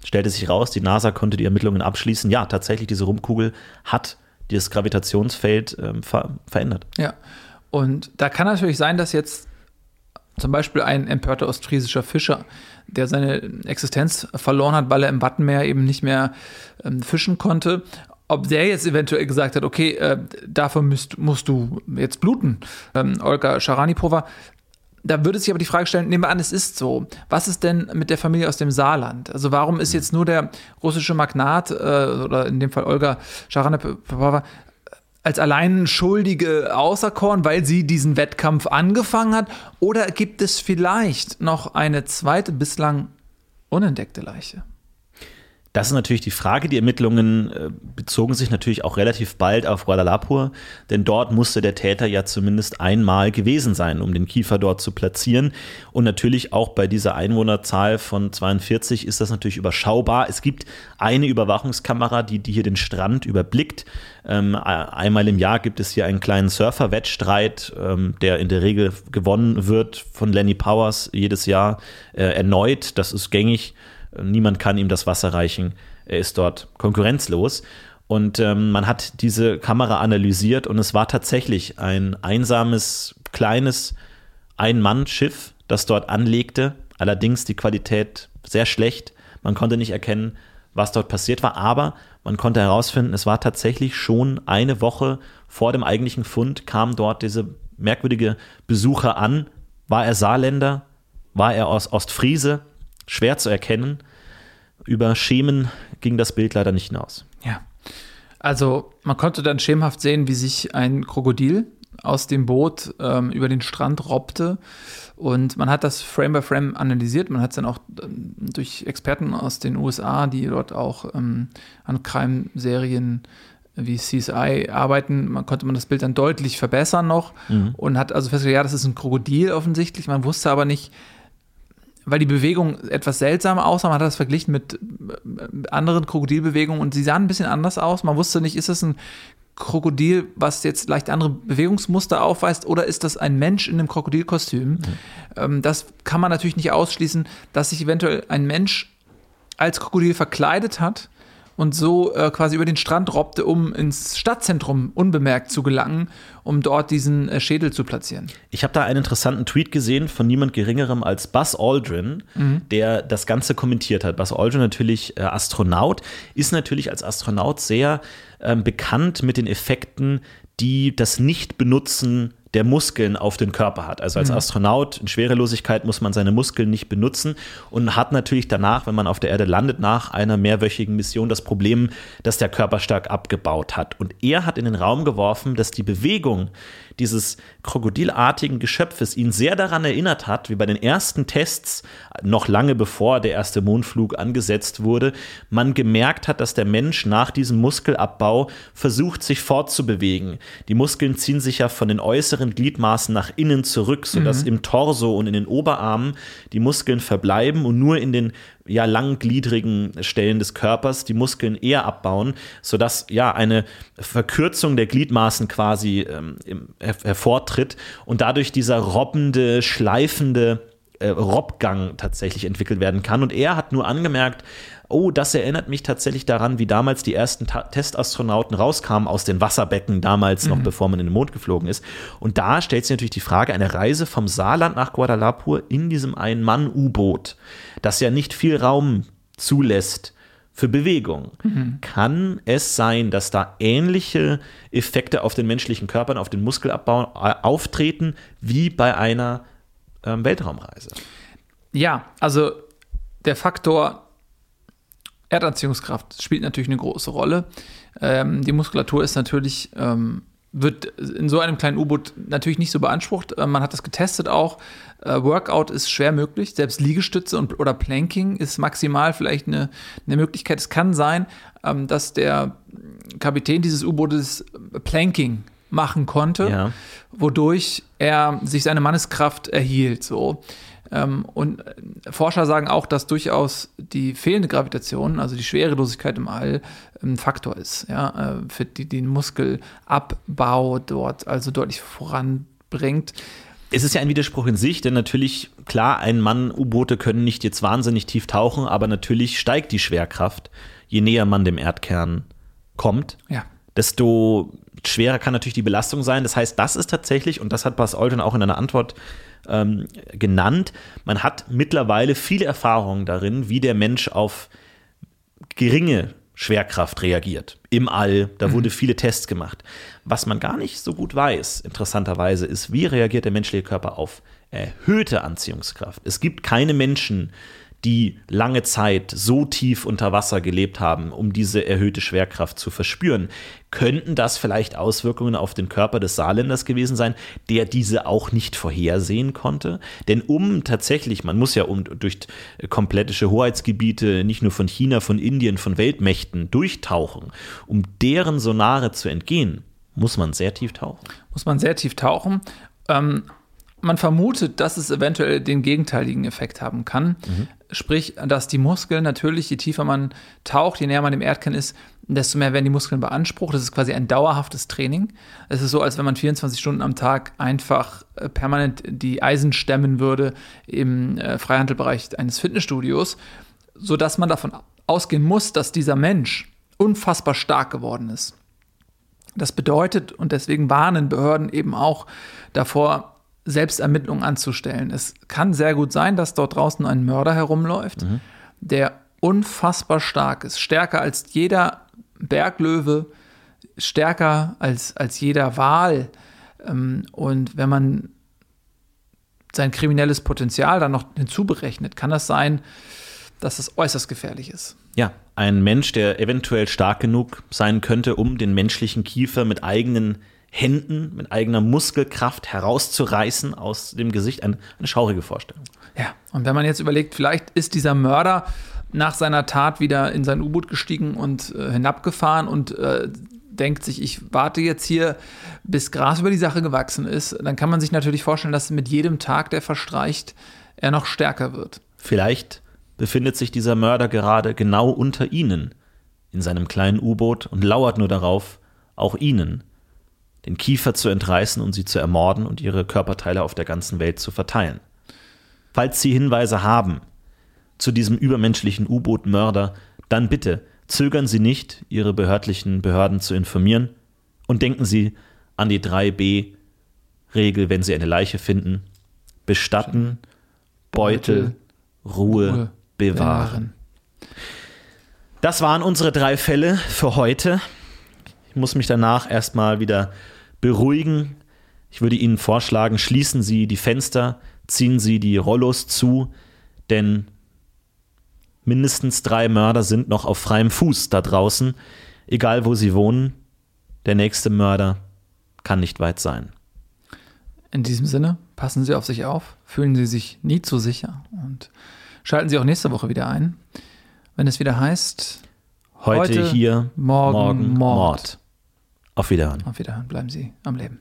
Stellte sich raus, die NASA konnte die Ermittlungen abschließen. Ja, tatsächlich, diese Rumkugel hat dieses Gravitationsfeld ähm, ver verändert. Ja, und da kann natürlich sein, dass jetzt zum Beispiel ein empörter ostfriesischer Fischer, der seine Existenz verloren hat, weil er im Wattenmeer eben nicht mehr ähm, fischen konnte, ob der jetzt eventuell gesagt hat, okay, äh, dafür müsst, musst du jetzt bluten. Ähm, Olga Scharanipova, da würde sich aber die Frage stellen, nehmen wir an, es ist so. Was ist denn mit der Familie aus dem Saarland? Also warum ist jetzt nur der russische Magnat äh, oder in dem Fall Olga Scharanepova als allein Schuldige auserkoren, weil sie diesen Wettkampf angefangen hat? Oder gibt es vielleicht noch eine zweite, bislang unentdeckte Leiche? Das ist natürlich die Frage. Die Ermittlungen äh, bezogen sich natürlich auch relativ bald auf Kuala denn dort musste der Täter ja zumindest einmal gewesen sein, um den Kiefer dort zu platzieren. Und natürlich auch bei dieser Einwohnerzahl von 42 ist das natürlich überschaubar. Es gibt eine Überwachungskamera, die, die hier den Strand überblickt. Ähm, einmal im Jahr gibt es hier einen kleinen Surfer-Wettstreit, ähm, der in der Regel gewonnen wird von Lenny Powers jedes Jahr äh, erneut. Das ist gängig. Niemand kann ihm das Wasser reichen. Er ist dort konkurrenzlos. Und ähm, man hat diese Kamera analysiert und es war tatsächlich ein einsames, kleines Ein-Mann-Schiff, das dort anlegte. Allerdings die Qualität sehr schlecht. Man konnte nicht erkennen, was dort passiert war, aber man konnte herausfinden, es war tatsächlich schon eine Woche vor dem eigentlichen Fund, kam dort diese merkwürdige Besucher an. War er Saarländer? War er aus Ostfriese? Schwer zu erkennen. Über Schemen ging das Bild leider nicht hinaus. Ja. Also man konnte dann schemenhaft sehen, wie sich ein Krokodil aus dem Boot ähm, über den Strand robbte. Und man hat das Frame by Frame analysiert. Man hat es dann auch ähm, durch Experten aus den USA, die dort auch ähm, an Crime-Serien wie CSI arbeiten, man konnte man das Bild dann deutlich verbessern noch mhm. und hat also festgestellt, ja, das ist ein Krokodil offensichtlich. Man wusste aber nicht, weil die Bewegung etwas seltsam aussah. Man hat das verglichen mit äh, anderen Krokodilbewegungen und sie sahen ein bisschen anders aus. Man wusste nicht, ist das ein Krokodil, was jetzt leicht andere Bewegungsmuster aufweist, oder ist das ein Mensch in einem Krokodilkostüm? Mhm. Ähm, das kann man natürlich nicht ausschließen, dass sich eventuell ein Mensch als Krokodil verkleidet hat und so äh, quasi über den Strand robbte, um ins Stadtzentrum unbemerkt zu gelangen, um dort diesen äh, Schädel zu platzieren. Ich habe da einen interessanten Tweet gesehen von niemand Geringerem als Buzz Aldrin, mhm. der das Ganze kommentiert hat. Buzz Aldrin natürlich äh, Astronaut, ist natürlich als Astronaut sehr ähm, bekannt mit den Effekten, die das Nicht-Benutzen der Muskeln auf den Körper hat. Also als mhm. Astronaut in Schwerelosigkeit muss man seine Muskeln nicht benutzen und hat natürlich danach, wenn man auf der Erde landet, nach einer mehrwöchigen Mission das Problem, dass der Körper stark abgebaut hat. Und er hat in den Raum geworfen, dass die Bewegung dieses krokodilartigen Geschöpfes ihn sehr daran erinnert hat, wie bei den ersten Tests, noch lange bevor der erste Mondflug angesetzt wurde, man gemerkt hat, dass der Mensch nach diesem Muskelabbau versucht, sich fortzubewegen. Die Muskeln ziehen sich ja von den äußeren Gliedmaßen nach innen zurück, sodass mhm. im Torso und in den Oberarmen die Muskeln verbleiben und nur in den ja langgliedrigen Stellen des Körpers die Muskeln eher abbauen, sodass ja eine Verkürzung der Gliedmaßen quasi ähm, hervortritt und dadurch dieser robbende, schleifende äh, Robbgang tatsächlich entwickelt werden kann. Und er hat nur angemerkt, oh, das erinnert mich tatsächlich daran, wie damals die ersten Ta Testastronauten rauskamen aus den Wasserbecken, damals mhm. noch bevor man in den Mond geflogen ist. Und da stellt sich natürlich die Frage, eine Reise vom Saarland nach Guadalajara in diesem Ein-Mann-U-Boot, das ja nicht viel Raum zulässt für Bewegung. Mhm. Kann es sein, dass da ähnliche Effekte auf den menschlichen Körpern, auf den Muskelabbau äh, auftreten, wie bei einer ähm, Weltraumreise? Ja, also der Faktor Erdanziehungskraft spielt natürlich eine große Rolle. Ähm, die Muskulatur ist natürlich, ähm, wird in so einem kleinen U-Boot natürlich nicht so beansprucht. Äh, man hat das getestet auch. Äh, Workout ist schwer möglich. Selbst Liegestütze und, oder Planking ist maximal vielleicht eine, eine Möglichkeit. Es kann sein, ähm, dass der Kapitän dieses U-Bootes Planking machen konnte, ja. wodurch er sich seine Manneskraft erhielt. So. Ähm, und äh, Forscher sagen auch, dass durchaus die fehlende Gravitation, also die Schwerelosigkeit im All, ein Faktor ist, ja, äh, für die den Muskelabbau dort also deutlich voranbringt. Es ist ja ein Widerspruch in sich, denn natürlich, klar, ein Mann, U-Boote können nicht jetzt wahnsinnig tief tauchen, aber natürlich steigt die Schwerkraft, je näher man dem Erdkern kommt. Ja. Desto schwerer kann natürlich die Belastung sein. Das heißt, das ist tatsächlich, und das hat Bas Olten auch in einer Antwort ähm, genannt. Man hat mittlerweile viele Erfahrungen darin, wie der Mensch auf geringe Schwerkraft reagiert. Im All, da mhm. wurde viele Tests gemacht. Was man gar nicht so gut weiß, interessanterweise, ist, wie reagiert der menschliche Körper auf erhöhte Anziehungskraft. Es gibt keine Menschen, die lange Zeit so tief unter Wasser gelebt haben, um diese erhöhte Schwerkraft zu verspüren. Könnten das vielleicht Auswirkungen auf den Körper des Saarländers gewesen sein, der diese auch nicht vorhersehen konnte? Denn um tatsächlich, man muss ja um, durch komplettische Hoheitsgebiete, nicht nur von China, von Indien, von Weltmächten durchtauchen, um deren Sonare zu entgehen, muss man sehr tief tauchen. Muss man sehr tief tauchen. Ähm, man vermutet, dass es eventuell den gegenteiligen Effekt haben kann. Mhm. Sprich, dass die Muskeln natürlich, je tiefer man taucht, je näher man dem Erdkern ist, desto mehr werden die Muskeln beansprucht. Das ist quasi ein dauerhaftes Training. Es ist so, als wenn man 24 Stunden am Tag einfach äh, permanent die Eisen stemmen würde im äh, Freihandelbereich eines Fitnessstudios, sodass man davon ausgehen muss, dass dieser Mensch unfassbar stark geworden ist. Das bedeutet, und deswegen warnen Behörden eben auch davor, Selbstermittlungen anzustellen. Es kann sehr gut sein, dass dort draußen ein Mörder herumläuft, mhm. der unfassbar stark ist, stärker als jeder Berglöwe, stärker als, als jeder Wal. Ähm, und wenn man sein kriminelles Potenzial dann noch hinzuberechnet, kann das sein, dass es äußerst gefährlich ist. Ja, ein Mensch, der eventuell stark genug sein könnte, um den menschlichen Kiefer mit eigenen Händen mit eigener Muskelkraft herauszureißen aus dem Gesicht. Eine, eine schaurige Vorstellung. Ja, und wenn man jetzt überlegt, vielleicht ist dieser Mörder nach seiner Tat wieder in sein U-Boot gestiegen und äh, hinabgefahren und äh, denkt sich, ich warte jetzt hier, bis Gras über die Sache gewachsen ist, dann kann man sich natürlich vorstellen, dass mit jedem Tag, der verstreicht, er noch stärker wird. Vielleicht befindet sich dieser Mörder gerade genau unter Ihnen in seinem kleinen U-Boot und lauert nur darauf, auch Ihnen den Kiefer zu entreißen und sie zu ermorden und ihre Körperteile auf der ganzen Welt zu verteilen. Falls Sie Hinweise haben zu diesem übermenschlichen U-Boot-Mörder, dann bitte zögern Sie nicht, Ihre behördlichen Behörden zu informieren und denken Sie an die 3b-Regel, wenn Sie eine Leiche finden. Bestatten, Beutel, Ruhe, Ruhe bewahren. Das waren unsere drei Fälle für heute. Ich muss mich danach erstmal wieder beruhigen. Ich würde Ihnen vorschlagen, schließen Sie die Fenster, ziehen Sie die Rollos zu, denn mindestens drei Mörder sind noch auf freiem Fuß da draußen, egal wo sie wohnen. Der nächste Mörder kann nicht weit sein. In diesem Sinne, passen Sie auf sich auf, fühlen Sie sich nie zu sicher und schalten Sie auch nächste Woche wieder ein, wenn es wieder heißt, heute, heute hier, morgen, morgen Mord. Mord. Auf Wiederhören. Auf Wiederhören. Bleiben Sie am Leben.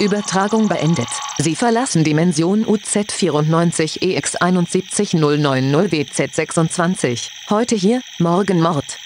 Übertragung beendet. Sie verlassen Dimension UZ94 EX71090 WZ26. Heute hier, morgen Mord.